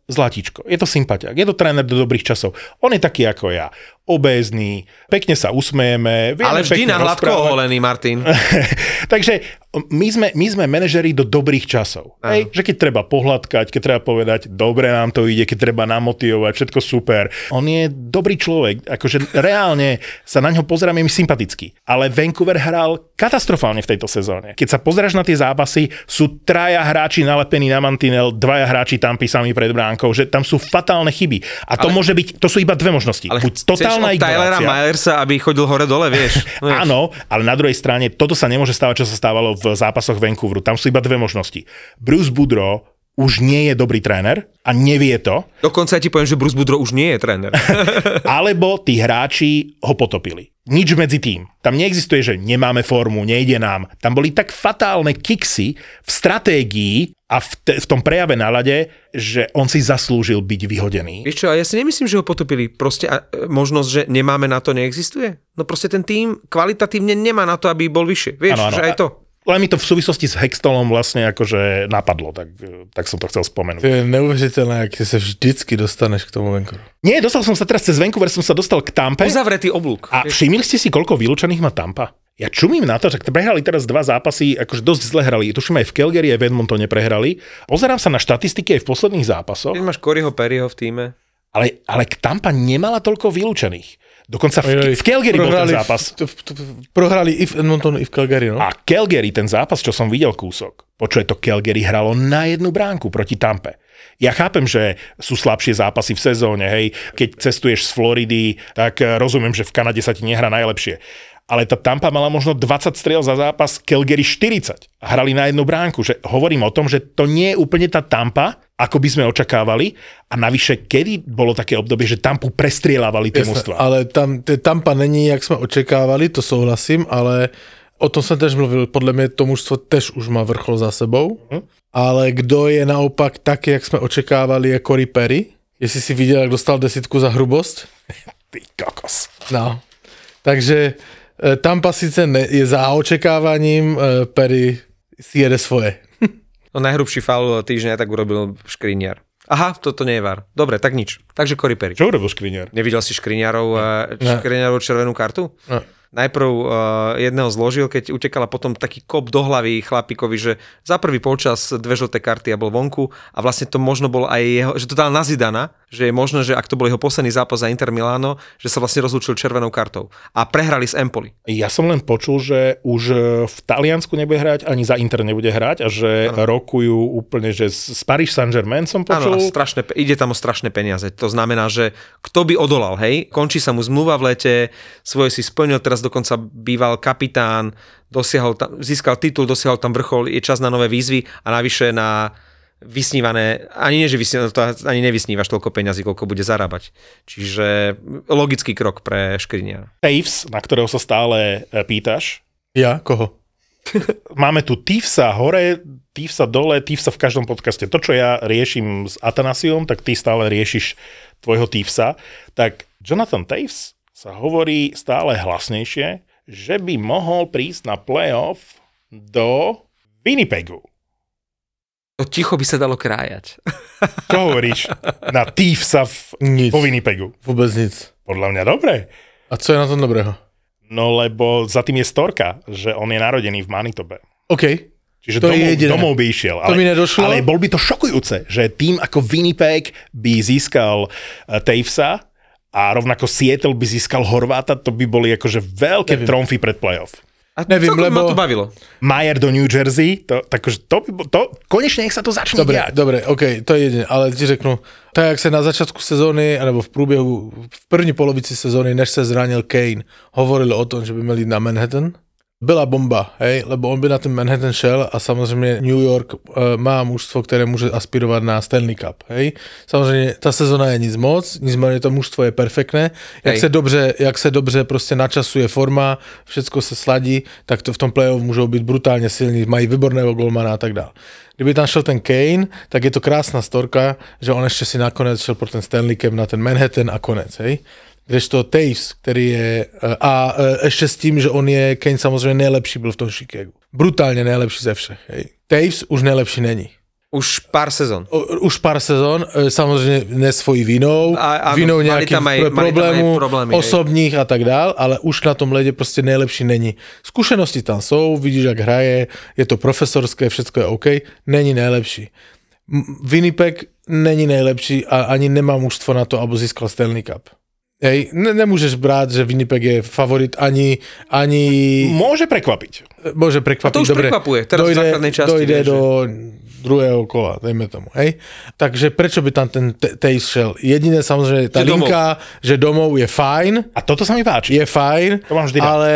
zlatičko, je to sympatiak, je to tréner do dobrých časov. On je taký ako ja, obézny, pekne sa usmejeme. vieme Ale vždy na hladko oholený, Martin. Takže my sme, my sme manažeri do dobrých časov. Hej? Že keď treba pohľadkať, keď treba povedať, dobre nám to ide, keď treba namotivovať, všetko super. On je dobrý človek, akože reálne sa na ňo pozeráme je mi sympatický. Ale Vancouver hral katastrofálne v tejto sezóne. Keď sa pozráš na tie zápasy, sú traja hráči nalepení na mantinel, dvaja hráči tam písami pred bránkou, že tam sú fatálne chyby. A to Ale- môže byť, to sú iba dve možnosti. Ale Buď totálna od Tylera ignorácia. Myersa, aby chodil hore-dole, vieš. vieš. Áno, ale na druhej strane toto sa nemôže stávať, čo sa stávalo v zápasoch Vancouveru. Tam sú iba dve možnosti. Bruce Boudreau už nie je dobrý tréner a nevie to, Dokonca ja ti poviem, že Bruce Boudreau už nie je tréner. alebo tí hráči ho potopili. Nič medzi tým. Tam neexistuje, že nemáme formu, nejde nám. Tam boli tak fatálne kiksy v stratégii a v, te, v tom prejave nálade, že on si zaslúžil byť vyhodený. Vieš čo, a ja si nemyslím, že ho potopili. Proste a, e, možnosť, že nemáme na to, neexistuje. No proste ten tým kvalitatívne nemá na to, aby bol vyššie. Vieš, Áno, áno. že aj to. Len mi to v súvislosti s Hextolom vlastne akože napadlo, tak, tak som to chcel spomenúť. To je neuvěřitelné, jak ty se vždycky dostaneš k tomu Vancouveru. Nie, dostal som sa teraz cez Vancouver, som sa dostal k Tampe. Uzavretý oblúk. A všimli ste si, koľko vylúčených má Tampa? Ja čumím na to, že prehrali teraz dva zápasy, akože dosť zle hrali. Tuším aj v Calgary aj v Edmontone prehrali. Pozerám sa na štatistiky aj v posledných zápasoch, Keď máš Coryho Perryho v týme. ale, ale Tampa nemala toľko vylúčených. Dokonca v, v Calgary bol ten zápas. V, v, prohrali i v Edmontonu, i v Calgary, no. A Calgary, ten zápas, čo som videl kúsok, počuje to Calgary hralo na jednu bránku proti Tampe. Ja chápem, že sú slabšie zápasy v sezóne, hej, keď cestuješ z Floridy, tak eh, rozumiem, že v Kanade sa ti nehrá najlepšie. Ale tá Tampa mala možno 20 striel za zápas, Calgary 40. A hrali na jednu bránku. Že hovorím o tom, že to nie je úplne tá Tampa, ako by sme očakávali. A navyše, kedy bolo také obdobie, že Tampu prestrielávali tie mužstva. ale tam, Tampa není, jak jsme očekávali, to souhlasím, ale o tom jsem tež mluvil, podle mě to mužstvo tež už má vrchol za sebou, Mhm. ale kdo je naopak taky, jak jsme očekávali, je Cory Perry. Jestli si viděl, jak dostal desítku za hrubost? Ty kokos. No. Takže Tampa sice ne, je za očekávaním, eh, Perry si jede svoje. No najhrubší faul týždňa tak urobil Škriniar. Aha, toto nie je var. Dobre, tak nič. Takže Cory Perry. Čo urobil Škriniar? Nevidel si Škriniarov, eh, Ne. Škriniarov červenú kartu? No. Najprv uh, jedného zložil, keď utekala potom taký kop do hlavy chlapíkovi, že za prvý polčas dve žlté karty a bol vonku a vlastne to možno bol aj jeho, že to dal na Zidana, že je možné, že ak to bol jeho posledný zápas za Inter Milano, že sa vlastne rozlúčil červenou kartou a prehrali s Empoli. Ja som len počul, že už e, v Taliansku nebude hrať, ani za Inter nebude hrať a že ano. rokujú úplne, že z Paris Saint-Germain som Áno, počul. strašné, pe- ide tam o strašné peniaze. To znamená, že kto by odolal, hej? Končí sa mu zmluva v lete, svoje si splnil, teraz dokonca býval kapitán, dosiahol tam, získal titul, dosiahol tam vrchol, je čas na nové výzvy a navyše na vysnívané, ani nie, že vysnívané, to ani nevysnívaš toľko peňazí, koľko bude zarábať. Čiže logický krok pre Škriniara. Taves, na ktorého sa stále e, pýtaš. Ja? Koho? Máme tu Tivsa hore, Tivsa dole, Tivsa v každom podcaste. To, čo ja riešim s Atanasiom, tak ty stále riešiš tvojho Tivsa. Tak Jonathan Taves sa hovorí stále hlasnejšie, že by mohol prísť na playoff do Winnipegu. To ticho by sa dalo krájať. Čo hovoríš na Tivsa v, Nic. vo Winnipegu? Vůbec nic. Podľa mňa dobre. A co je na tom dobrého? No lebo za tým je storka, že on je narodený v Manitobe. OK. Čiže To je domov, jediné. domov by išiel. To mi nedošlo. Ale bol by to šokujúce, že tým ako Winnipeg by získal uh, Tavesa a rovnako Seattle by získal Horváta, to by boli akože veľké Neviem. tromfy pred playoff. A Neviem, celkom ma lebo- to bavilo. Majer do New Jersey, to, takže to, by, to, konečne nech sa to začne Dobre, diať. dobre, OK, to je jediné, ale ti řeknu, tak jak se na začátku sezóny, nebo v průběhu, v první polovici sezóny, než se zranil Kane, hovorili o tom, že by jít na Manhattan, byla bomba, hej, lebo on by na ten Manhattan šel a samozřejmě New York uh, má mužstvo, které může aspirovat na Stanley Cup, hej. Samozřejmě ta sezona je nic moc, nicméně to mužstvo je perfektné, jak Hej. se dobře, jak se dobře prostě načasuje forma, všecko se sladí, tak to v tom playoff můžou být brutálně silní, mají výborného golmana a tak dále. Kdyby tam šel ten Kane, tak je to krásná storka, že on ještě si nakonec šel pro ten Stanley Cup na ten Manhattan a konec, hej. Kdežto Taves, který je, eh, a eh, ještě s tím, že on je, Kane samozřejmě nejlepší byl v tom Chicagu. Brutálně nejlepší ze všech. Hej. Taves už nejlepší není. Už pár sezón. Už pár sezon, e, samozřejmě ne svojí vinou, A- áno, vinou tam aj- pro- mali tam aj problémy, hej. osobních a tak dál, ale už na tom ledě prostě nejlepší není. Zkušenosti tam jsou, vidíš, jak hraje, je to profesorské, všechno je OK, není nejlepší. M- Winnipeg není nejlepší a ani nemá mužstvo na to, aby získal Stanley Cup. Hej, ne, nemůžeš brát, že Winnipeg je favorit ani, ani Môže prekvapiť. Môže prekvapiť. A to už dobre, prekvapuje, teraz v dojde, základnej časti, Dojde vieš, do druhého kola, dejme tomu, hej. Takže prečo by tam ten t- Taves šel? Jediné samozrejme, tá Že domov. linka, že domov je fajn, A toto sa mi páči. je fajn, To mám vždy ale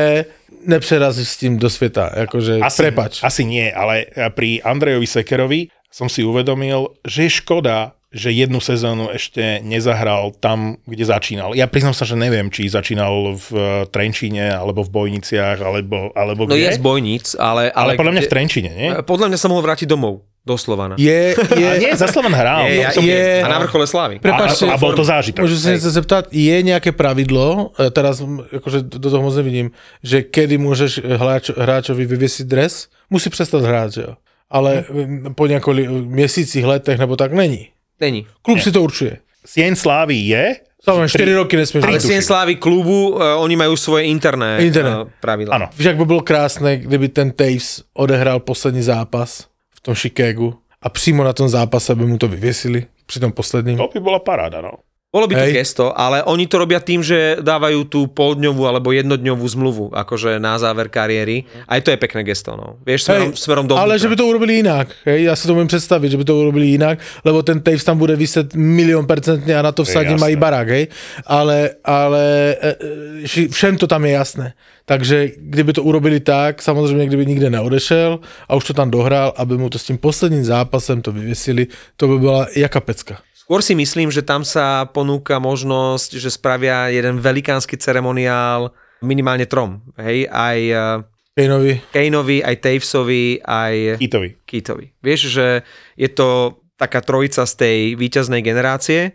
nepřerazíš s tým do sveta, akože Asi, prepač. asi nie, ale pri Andrejovi Sekerovi som si uvedomil, že je škoda, že jednu sezónu ešte nezahral tam, kde začínal. Ja priznám sa, že neviem, či začínal v eh, Trenčíne, alebo v Bojniciach, alebo, alebo No kde. je z bojníc, ale... ale, podľa mňa v Trenčíne, nie? Podľa mňa sa mohol vrátiť domov, do Slovana. Je, je, A nie, za Slovan hral. Je, To som- je- a na vrchole slávy. Prepačte, a, a bol to zážitok. Môžu sa niečo zeptať, je nejaké pravidlo, e, teraz akože do toho moc nevidím, že kedy môžeš hráč, hráčovi vyviesiť dres? Musí prestať hrať, že jo? Ale m, po nejakých měsících, letech nebo tak není. Není. Klub si to určuje. Sieň Slávy je, Samozrejme, 4 roky nesmieš Ale. Sien Slávy klubu, uh, oni majú svoje interné, Interné. Uh, pravidla. áno. Víš, jak by bylo krásné, kdyby ten Taves odehrál poslední zápas v tom Chicagu a přímo na tom zápase by mu to vyvěsili při tom posledním. to by bola paráda, no. Bolo by to Hej. gesto, ale oni to robia tým, že dávajú tú poldňovú alebo jednodňovú zmluvu, akože na záver kariéry. Aj to je pekné gesto, no. Vieš, smerom, Hej, smerom do ale že by to urobili jinak. Hej, já si to můžu představit, že by to urobili jinak, lebo ten Taves tam bude vyset milion percentně a na to vsadí mají barák, hej. Ale, ale e, e, všem to tam je jasné. Takže kdyby to urobili tak, samozřejmě kdyby nikde neodešel a už to tam dohrál, aby mu to s tím posledním zápasem to vyvěsili, to by byla jaka pecka. Skôr si myslím, že tam sa ponúka možnosť, že spravia jeden velikánsky ceremoniál minimálne trom. Hej, aj eh, Kaneovi. Kaneovi, aj Tavesovi, aj Itovi. Keatovi. Vieš, že je to taká trojica z tej víťaznej generácie.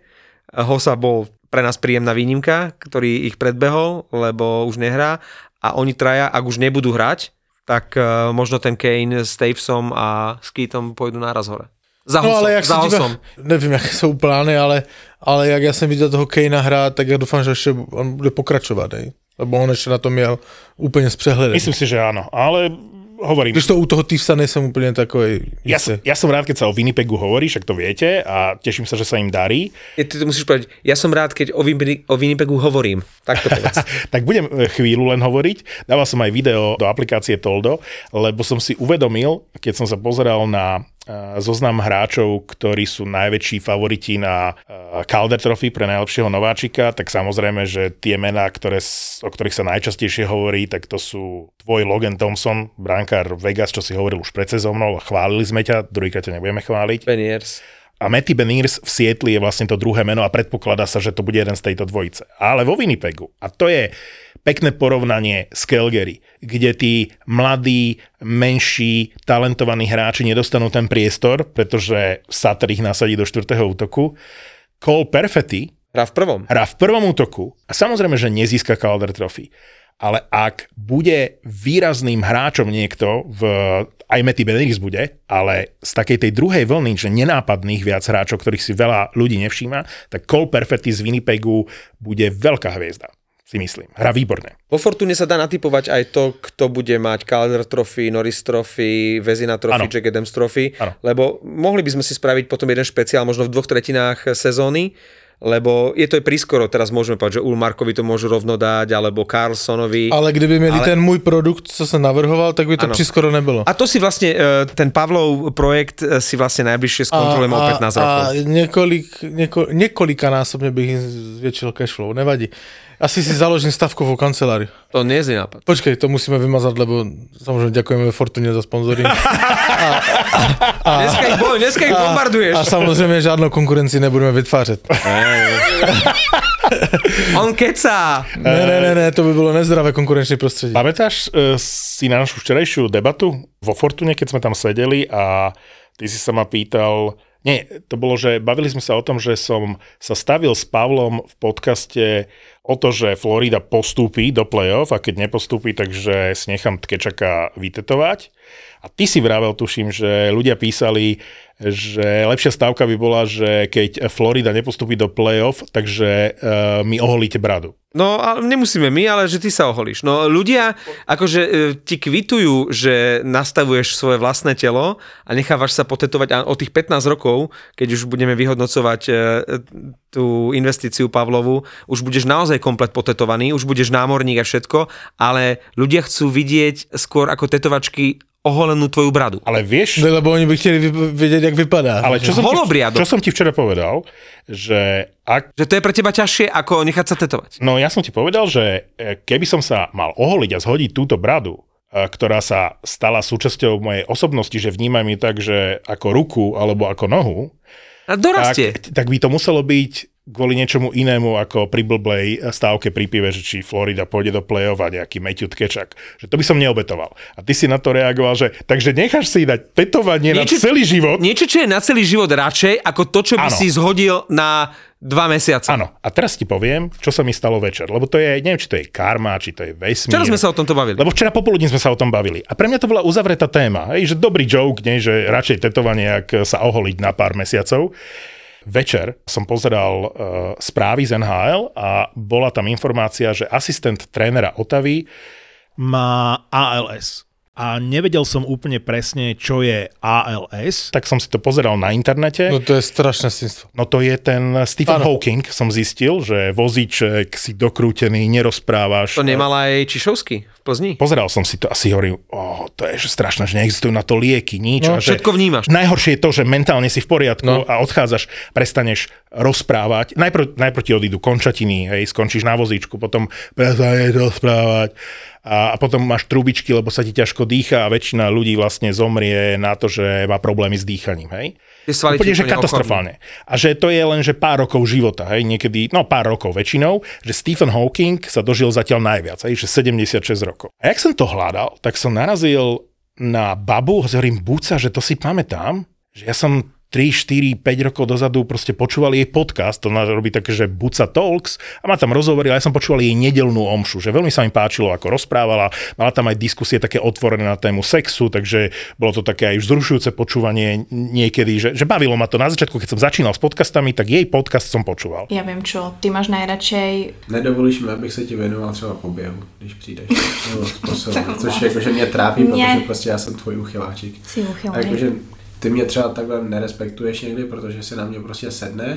Hosa bol pre nás príjemná výnimka, ktorý ich predbehol, lebo už nehrá a oni traja, ak už nebudú hrať, tak uh, možno ten Kane s Tavesom a s Keatom pôjdu náraz hore. Za No ale jak za díva, nevím, jaké jsou plány, ale, ale jak já jsem viděl toho Kejna hrát, tak já doufám, že ještě on bude pokračovat, hej. Lebo on ještě na to měl úplně s přehledem. Myslím si, že áno, ale hovorím. Když to u toho Tivsa nejsem úplně takový Ja, som- ja som rád, keď sa o Winnipegu hovorí, však to viete a teším sa, že sa im darí. Je, ty to musíš povedať, ja som rád, keď o, Winnipegu, o Winnipegu hovorím. Tak to povedz. tak budem e, chvíľu len hovoriť. Dával som aj video do aplikácie Toldo, lebo som si uvedomil, keď som sa pozeral na zoznam hráčov, ktorí sú najväčší favoriti na Calder Trophy pre najlepšieho nováčika, tak samozrejme, že tie mená, ktoré, o ktorých sa najčastejšie hovorí, tak to sú tvoj Logan Thompson, brankár Vegas, čo si hovoril už pred sezónou, chválili sme ťa, druhýkrát ťa nebudeme chváliť. Beniers. A Matty Beniers v Sietli je vlastne to druhé meno a predpokladá sa, že to bude jeden z tejto dvojice. Ale vo Winnipegu, a to je pekné porovnanie s Calgary, kde tí mladí, menší, talentovaní hráči nedostanú ten priestor, pretože Sutter ich nasadí do štvrtého útoku. Cole Perfetti Hrá v prvom. hrá v prvom útoku a samozrejme, že nezíska Calder Trophy. Ale ak bude výrazným hráčom niekto, v, aj Matty Beniers bude, ale z takej tej druhej vlny, že nenápadných viac hráčov, ktorých si veľa ľudí nevšíma, tak Cole Perfetti z Winnipegu bude veľká hviezda, si myslím. Hra výborne. Vo Fortune sa dá natypovať aj to, kto bude mať Calder Trophy, Norris Trophy, Vezina Trophy, Áno. Jack Adams Trophy, Áno. lebo mohli by sme si spraviť potom jeden špeciál, možno v dvoch tretinách sezóny, lebo je to aj prískoro, teraz môžeme povedať, že Ulmarkovi to môžu rovno dať, alebo Carlsonovi. Ale kdyby měli Ale- ten můj produkt, co jsem navrhoval, tak by to Ano. přískoro nebylo. A to si vlastne, ten Pavlov projekt e, si vlastne najbližšie skontrolujeme o 15 a, rokov. A několik, něko, několikanásobně bych jim zvětšil cashflow, nevadí. Asi si založím stavkovou kanceláriu. To nie je zlý nápad. Počkej, to musíme vymazat, lebo samozřejmě děkujeme Fortuně za sponzoring. Dneska ich, boj, dneska ich bombarduješ. A samozřejmě žádnou konkurenci nebudeme vytvářet. On kecá. Ne, ne, ne, ne, to by bylo nezdravé konkurenční prostředí. Pamätáš e, si na našu včerajšiu debatu vo Fortune, keď sme tam sedeli a ty si sa ma pýtal, nie, to bolo, že bavili sme sa o tom, že som sa stavil s Pavlom v podcaste o to, že Florida postúpi do play-off a keď nepostúpi, takže si nechám Tkečaka vytetovať. A ty si vravel, tuším, že ľudia písali, že lepšia stávka by bola, že keď Florida nepostúpi do play-off, takže uh, mi oholíte bradu. No, ale nemusíme my, ale že ty sa oholíš. No, ľudia akože e, ti kvitujú, že nastavuješ svoje vlastné telo a nechávaš sa potetovať a o tých 15 rokov, keď už budeme vyhodnocovať e, tú investíciu Pavlovu, už budeš naozaj komplet potetovaný, už budeš námorník a všetko, ale ľudia chcú vidieť skôr ako tetovačky oholenú tvoju bradu. Ale vieš, No, lebo oni by chceli vedieť, jak vypadá. ale čo som, ti, čo som ti včera povedal, že ak Že to je pre teba ťažšie, ako nechať sa tetovať. No ja som ti povedal, že e, keby som sa mal oholiť a zhodiť túto bradu, e, ktorá sa stala súčasťou mojej osobnosti, že vnímam ju tak, že ako ruku alebo ako nohu, A tak, dorastie. tak by to muselo byť kvôli niečomu inému ako pri blblej stávke pri pive, že či Florida pôjde do play-off a nejaký Matthew Tkečak. Že to by som neobetoval. A ty si na to reagoval, že takže necháš si dať tetovanie na Niečo- celý život. Niečo, čo je na celý život radšej, ako to, čo by Áno. si zhodil na dva mesiace. Áno, a teraz ti poviem, čo sa mi stalo večer, lebo to je, neviem, či to je karma, či to je vesmír. Včera sme sa o tomto bavili. Lebo včera popoludní sme sa o tom bavili. A pre mňa to bola uzavretá téma. Hej, že dobrý joke, nie, že radšej tetovanie, jak sa oholiť na pár mesiacov. Večer som pozeral uh, správy z NHL a bola tam informácia, že asistent trénera Otavy Má ALS. A nevedel som úplne presne, čo je ALS. tak som si to pozeral na internete. No to je strašné svinstvo. No to je ten Stephen Áno. Hawking, som zistil, že vozíček, si dokrútený, nerozprávaš. To nemal aj Čišovský v Plzni? Pozeral som si to a si hovorím, oh, to je že strašné, že neexistujú na to lieky, nič. No, a že všetko vnímaš. Najhoršie je to, že mentálne si v poriadku No. a odchádzaš, prestaneš rozprávať. Najprv, najprv ti odídu končatiny, hej, skončíš na vozíčku, potom prestaneš rozprávať a, a potom máš trubičky, lebo sa ti ťažko dýcha a väčšina ľudí vlastne zomrie na to, že má problémy s dýchaním, hej. Úplne, že katastrofálne. A že to je len, že pár rokov života, hej, niekedy, no pár rokov väčšinou, že Stephen Hawking sa dožil zatiaľ najviac, hej, že 76 rokov. A jak som to hľadal, tak som narazil na babu, hovorím, Buca, že to si pamätám, že ja som 3, 4, 5 rokov dozadu proste počúval jej podcast, to ona robí také, že Buca Talks a má tam rozhovory, a ja som počúval jej nedelnú omšu, že veľmi sa mi páčilo, ako rozprávala, mala tam aj diskusie také otvorené na tému sexu, takže bolo to také aj vzrušujúce počúvanie niekedy, že, že bavilo ma to na začiatku, keď som začínal s podcastami, tak jej podcast som počúval. Já vím, čo. Ty máš nejradšej Nedovolíš mi, abych se ti věnoval třeba po běhu, když přijdeš. Nebo způsobem, což jakože mě trápí, Mě- protože prostě já jsem tvůj uchyláčik. si jakože ty mě třeba takhle nerespektuješ někdy, protože si na mě prostě sedne,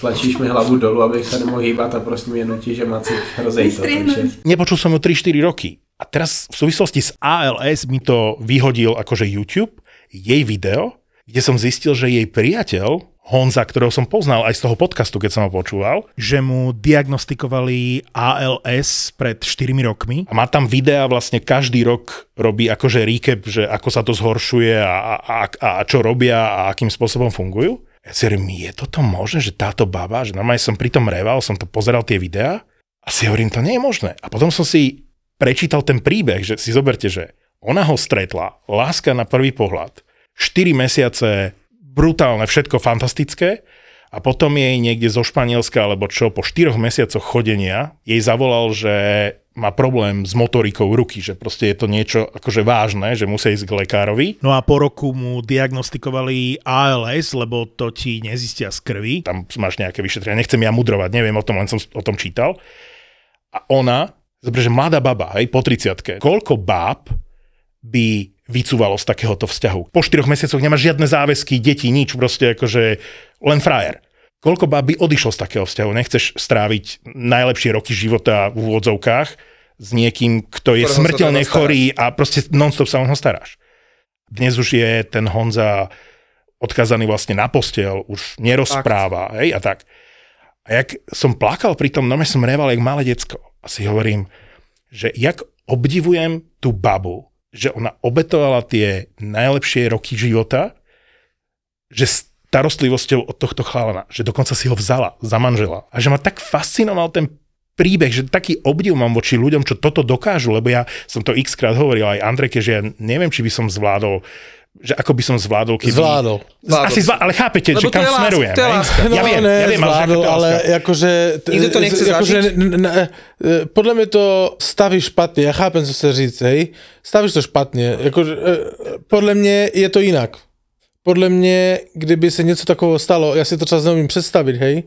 tlačíš mi hlavu dolů, abych se nemohl hýbat a prostě mě nutí, že macik rozej to. Takže Nepočul som ju 3-4 roky. A teraz v súvislosti s ALS mi to vyhodil akože YouTube, jej video, kde som zistil, že jej priateľ, Honza, ktorého som poznal aj z toho podcastu, keď som ho počúval, Že mu diagnostikovali ALS pred 4 rokmi. a má tam videa vlastne každý rok robí akože recap, že ako sa to zhoršuje a, a, a, a čo robia a akým spôsobom fungujú. Ja si hovorím, je toto možné, že táto baba, že normálne som pri tom reval, som to pozeral tie videá a si hovorím, to nie je možné. A potom som si prečítal ten príbeh, že si zoberte, že ona ho stretla, láska na prvý pohľad, 4 mesiace, brutálne, všetko fantastické a potom jej niekde zo Španielska alebo čo, po 4 mesiacoch chodenia jej zavolal, že má problém s motorikou ruky, že proste je to niečo akože vážne, že musí ísť k lekárovi. No a po roku mu diagnostikovali ALS, lebo to ti nezistia z krvi. Tam máš nejaké vyšetrenia, nechcem ja mudrovať, neviem o tom, len som o tom čítal. A ona, že mladá baba, hej, po 30 koľko báb by vycúvalo z takéhoto vzťahu. Po 4 mesiacoch nemáš žiadne záväzky, deti, nič, proste akože len frajer. Koľko báb by odišlo z takého vzťahu? Nechceš stráviť najlepšie roky života v úvodzovkách s niekým, kto je Ktorého smrteľne chorý a proste non-stop sa o neho staráš. Dnes už je ten Honza odkazaný vlastne na postel, už nerozpráva, hej, a tak. A jak som plakal pri tom, no som reval jak malé decko. A si hovorím, že jak obdivujem tú babu, že ona obetovala tie najlepšie roky života, že starostlivosťou od tohto chalana, že dokonca si ho vzala za manžela. A že ma tak fascinoval ten príbeh, že taký obdiv mám voči ľuďom, čo toto dokážu, lebo ja som to x krát hovoril aj Andreke, že ja neviem, či by som zvládol že ako by som zvládol, keby... Zvládol. Asi zvládol, ale chápete, Lebo že kam láska, smerujem. to je láska. Ja viem, ne, ja viem, ale, zvládol, ale láska. akože... Nikto to nechce akože, zažiť? n- n- e, podľa mňa to staví špatne, ja chápem, co sa říct, hej. Stavíš to špatne. Akože, podľa mňa je to inak. Podľa mňa, kdyby se něco takového stalo, já si to třeba neumím představit, hej,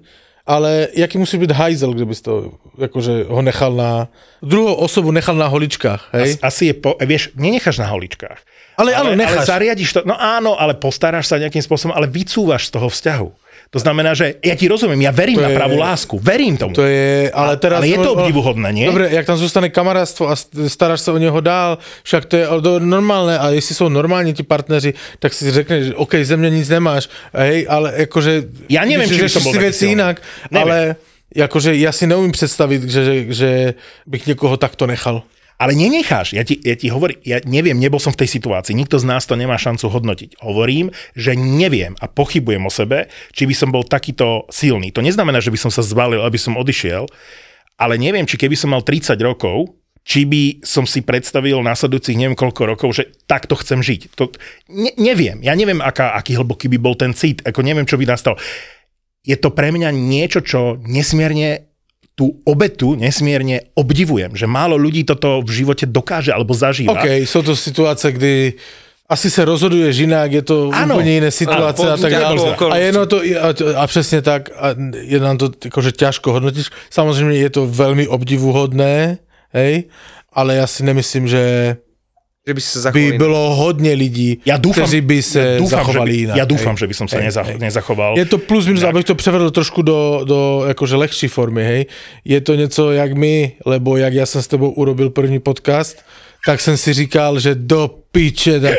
ale jaký musí být hajzel, kdyby si to, akože ho nechal na, druhou osobu nechal na holičkách, hej. As- Asi je, po, vieš, nenecháš na holičkách. Ale ale, ale necháš. zariadiš to, no áno, ale postaráš sa nejakým spôsobom, ale vycúvaš z toho vzťahu. To znamená, že ja ti rozumiem, ja verím To na je- pravú lásku, verím tomu. To je, ale teraz... ale je to obdivuhodné, nie? Dobre, jak tam zůstane kamarádstvo a st- staráš se o něho dál, však to je je normálne a jestli jsou normální ti partneři, tak si řekneš, že OK, ze mě nic nemáš, hej, ale jakože... Ja neviem, či by som bol silný. jinak, Neviem. ale jakože ja si neumím představit, že, že, že bych někoho takto nechal. Ale nenecháš, ja ti, ja ti hovorím, ja neviem, nebol som v tej situácii, nikto z nás to nemá šancu hodnotiť. Hovorím, že neviem a pochybujem o sebe, či by som bol takýto silný. To neznamená, že by som sa zvalil, aby som odišiel, ale neviem, či keby som mal 30 rokov, či by som si predstavil následujúcich neviem koľko rokov, že takto chcem žiť. To, ne, neviem, ja neviem, aká, aký hlboký by bol ten cit, ako neviem, čo by nastalo. Je to pre mňa niečo, čo nesmierne tú obetu nesmierne obdivujem, že málo ľudí toto v živote dokáže alebo zažíva. OK, jsou to situace, kdy asi se rozhoduješ jinak, je to Ano. úplně jiné situace Ano, a tak dále. A, je no to, a, a přesně tak, a je nám to jakože těžko hodnotíš. Samozřejmě je to velmi obdivuhodné, hej, ale já si nemyslím, že Že by si sa by zachovali. bylo hodně lidí, Ja dúfam, kteří by se ja dúfam, zachovali že by. Ja dúfam, hej. že by som sa Hej, neza, hej. nezachoval. Je to plus minus, inak. abych to převedl trošku do, do jakože lehčí formy, hej. Je to něco jak my, lebo jak já jsem s tebou urobil první podcast, tak jsem si říkal, že do piče, tak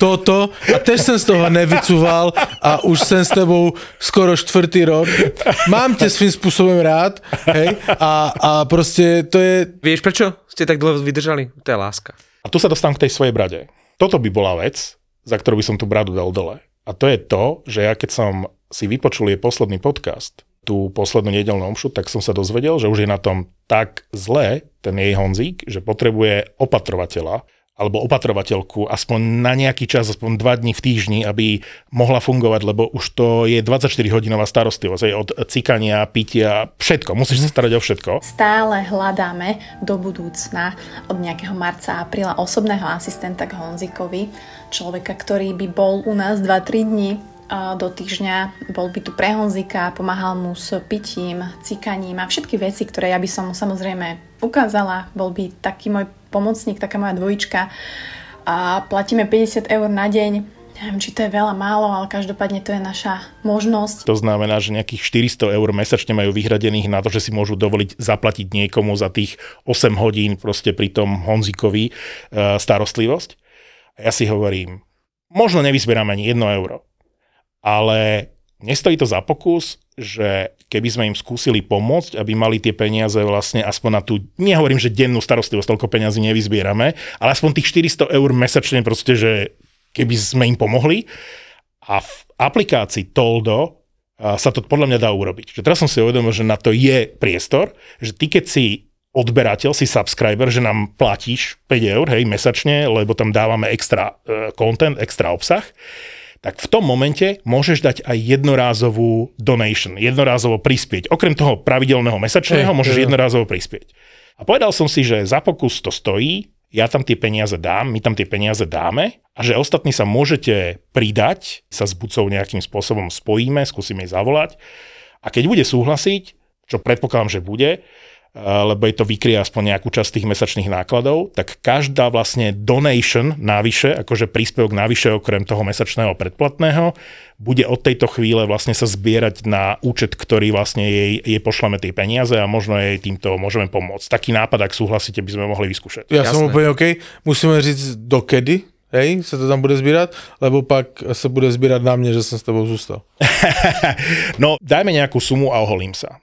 toto, a teď jsem z toho nevycuval a už jsem s tebou skoro čtvrtý rok. Mám tě svým způsobem rád, hej, a, a prostě to je, Vieš prečo ste tak dlho vydržali? To je láska. A tu sa dostávam k tej svojej brade. Toto by bola vec, za ktorú by som tú bradu dal dole. A to je to, že ja keď som si vypočul jej posledný podcast, tú poslednú nedelnú omšu, tak som sa dozvedel, že už je na tom tak zle ten jej Honzík, že potrebuje opatrovateľa alebo opatrovateľku aspoň na nejaký čas, aspoň dva dní v týždni, aby mohla fungovať, lebo už to je 24-hodinová starostlivosť, aj od cikania, pitia, všetko, musíš sa starať o všetko. Stále hľadáme do budúcna od nejakého marca, apríla osobného asistenta k Honzikovi, človeka, ktorý by bol u nás 2-3 dní do týždňa, bol by tu pre Honzika, pomáhal mu s pitím, cikaním a všetky veci, ktoré ja by som mu samozrejme ukázala, bol by taký môj pomocník, taká moja dvojička a platíme 50 eur na deň. Neviem, či to je veľa, málo, ale každopádne to je naša možnosť. To znamená, že nejakých 400 eur mesačne majú vyhradených na to, že si môžu dovoliť zaplatiť niekomu za tých 8 hodín proste pri tom Honzikovi uh, starostlivosť. A ja si hovorím, možno nevyzberáme ani 1 euro, ale nestojí to za pokus, že keby sme im skúsili pomôcť, aby mali tie peniaze vlastne aspoň na tú, nehovorím, že dennú starostlivosť, toľko peniazy nevyzbierame, ale aspoň tých 400 eur mesačne proste, že keby sme im pomohli. A v aplikácii Toldo sa to podľa mňa dá urobiť. Že teraz som si uvedomil, že na to je priestor, že ty keď si odberateľ, si subscriber, že nám platíš 5 eur, hej, mesačne, lebo tam dávame extra uh, content, extra obsah, tak v tom momente môžeš dať aj jednorázovú donation, jednorázovo prispieť. Okrem toho pravidelného mesačného Hej, môžeš jo. jednorázovo prispieť. A povedal som si, že za pokus to stojí, ja tam tie peniaze dám, my tam tie peniaze dáme a že ostatní sa môžete pridať, sa s Bucou nejakým spôsobom spojíme, skúsime jej zavolať a keď bude súhlasiť, čo predpokladám, že bude, eh, lebo je to vykrie aspoň nejakú časť tých mesačných nákladov, tak každá vlastne donation navyše, akože príspevok navyše okrem toho mesačného predplatného, bude od tejto chvíle vlastne sa zbierať na účet, ktorý vlastne jej, jej pošleme tie peniaze a možno jej týmto môžeme pomôcť. Taký nápad, ak súhlasíte, by sme mohli vyskúšať. Já jsem Jasné. úplně OK. Musíme říct dokedy, hej, se to tam bude sbírat, lebo pak se bude sbírat na mě, že jsem s tebou zůstal. No, dajme nejakú sumu a oholím sa.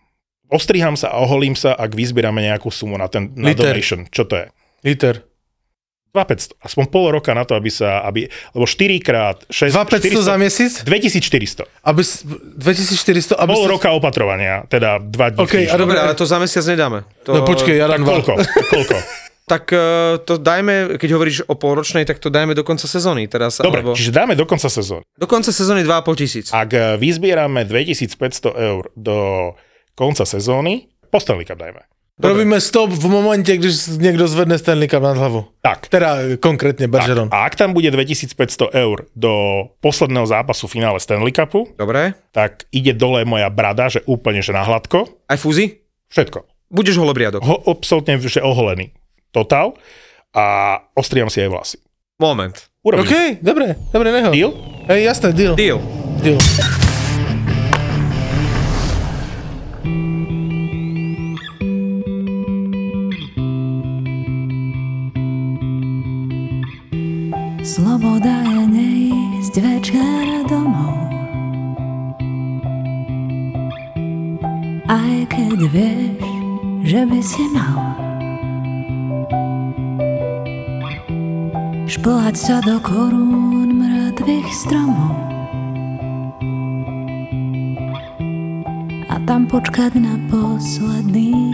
Ostriham sa a oholím sa, ak vyzbierame nejakú sumu na ten na Liter. donation. Čo to je? Liter. 2500, aspoň pol roka na to, aby sa, aby, lebo 4 krát 6, 2500 za měsíc? 2400. Aby, s- 2400, aby Pol si- roka opatrovania, teda 2 dní. OK, a Dobre, ale to za mesiac nedáme. To... No počkej, ja dám koľko? koľko? Tak uh, to dajme, keď hovoríš o polročnej, tak to dajme do konca sezóny teraz. Dobre, alebo... čiže dáme do konca sezóny. Do konca sezóny 2,5 tisíc. Ak eh, vyzbierame 2500 eur do konca sezóny, po Stanley Cup dajme. Robíme stop v momente, když někdo zvedne Stanley Cup nad hlavu. Tak. Teda e, konkrétne Bergeron. A ak tam bude 2500 eur do posledného zápasu v finále Stanley Cupu, Dobre. tak ide dole moja brada, že úplne, že na hladko. Aj fúzi? Všetko. Budeš holobriadok. Ho, absolútne, že oholený. Totál. A ostriam si aj vlasy. Moment. Urobím. OK, dobre, dobre, neho. Deal? Hej, jasné, deal. Deal. deal. Sloboda je neísť večer domov. Aj keď vieš, že by si mal Šplhať sa do korún mŕtvych stromov. A tam počkať na posledný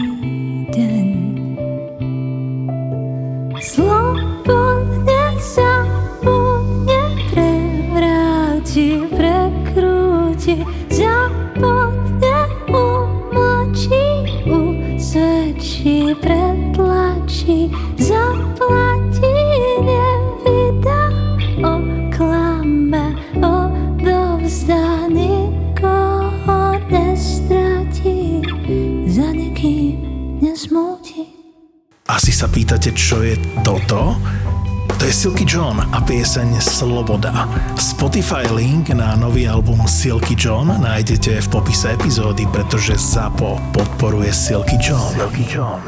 pieseň Sloboda. Spotify link na nový album Silky John nájdete v popise epizódy, pretože ZAPO podporuje Silky John. Silky John.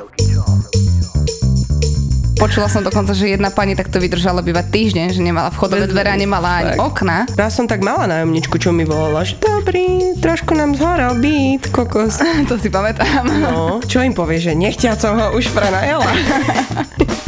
Počula som dokonca, že jedna pani takto vydržala bývať týždeň, že nemala vchodové dvere a nemala ani Tak. okna. Raz som tak mala nájomničku, čo mi volala, že dobrý, trošku nám zhoral byt, kokos. To si pamätám. No, čo im povie, že nechťa som ho už prenajala.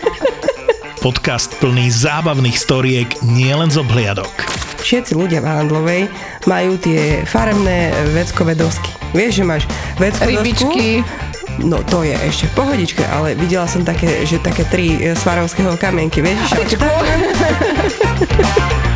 podcast plný zábavných storiek nielen z obhliadok. Všetci ľudia v Handlovej majú tie farebné veckové dosky. Vieš, že máš veckové Rybičky. No to je ešte v pohodičke, ale videla som také, že také tri e, svarovského kamienky, vieš? že-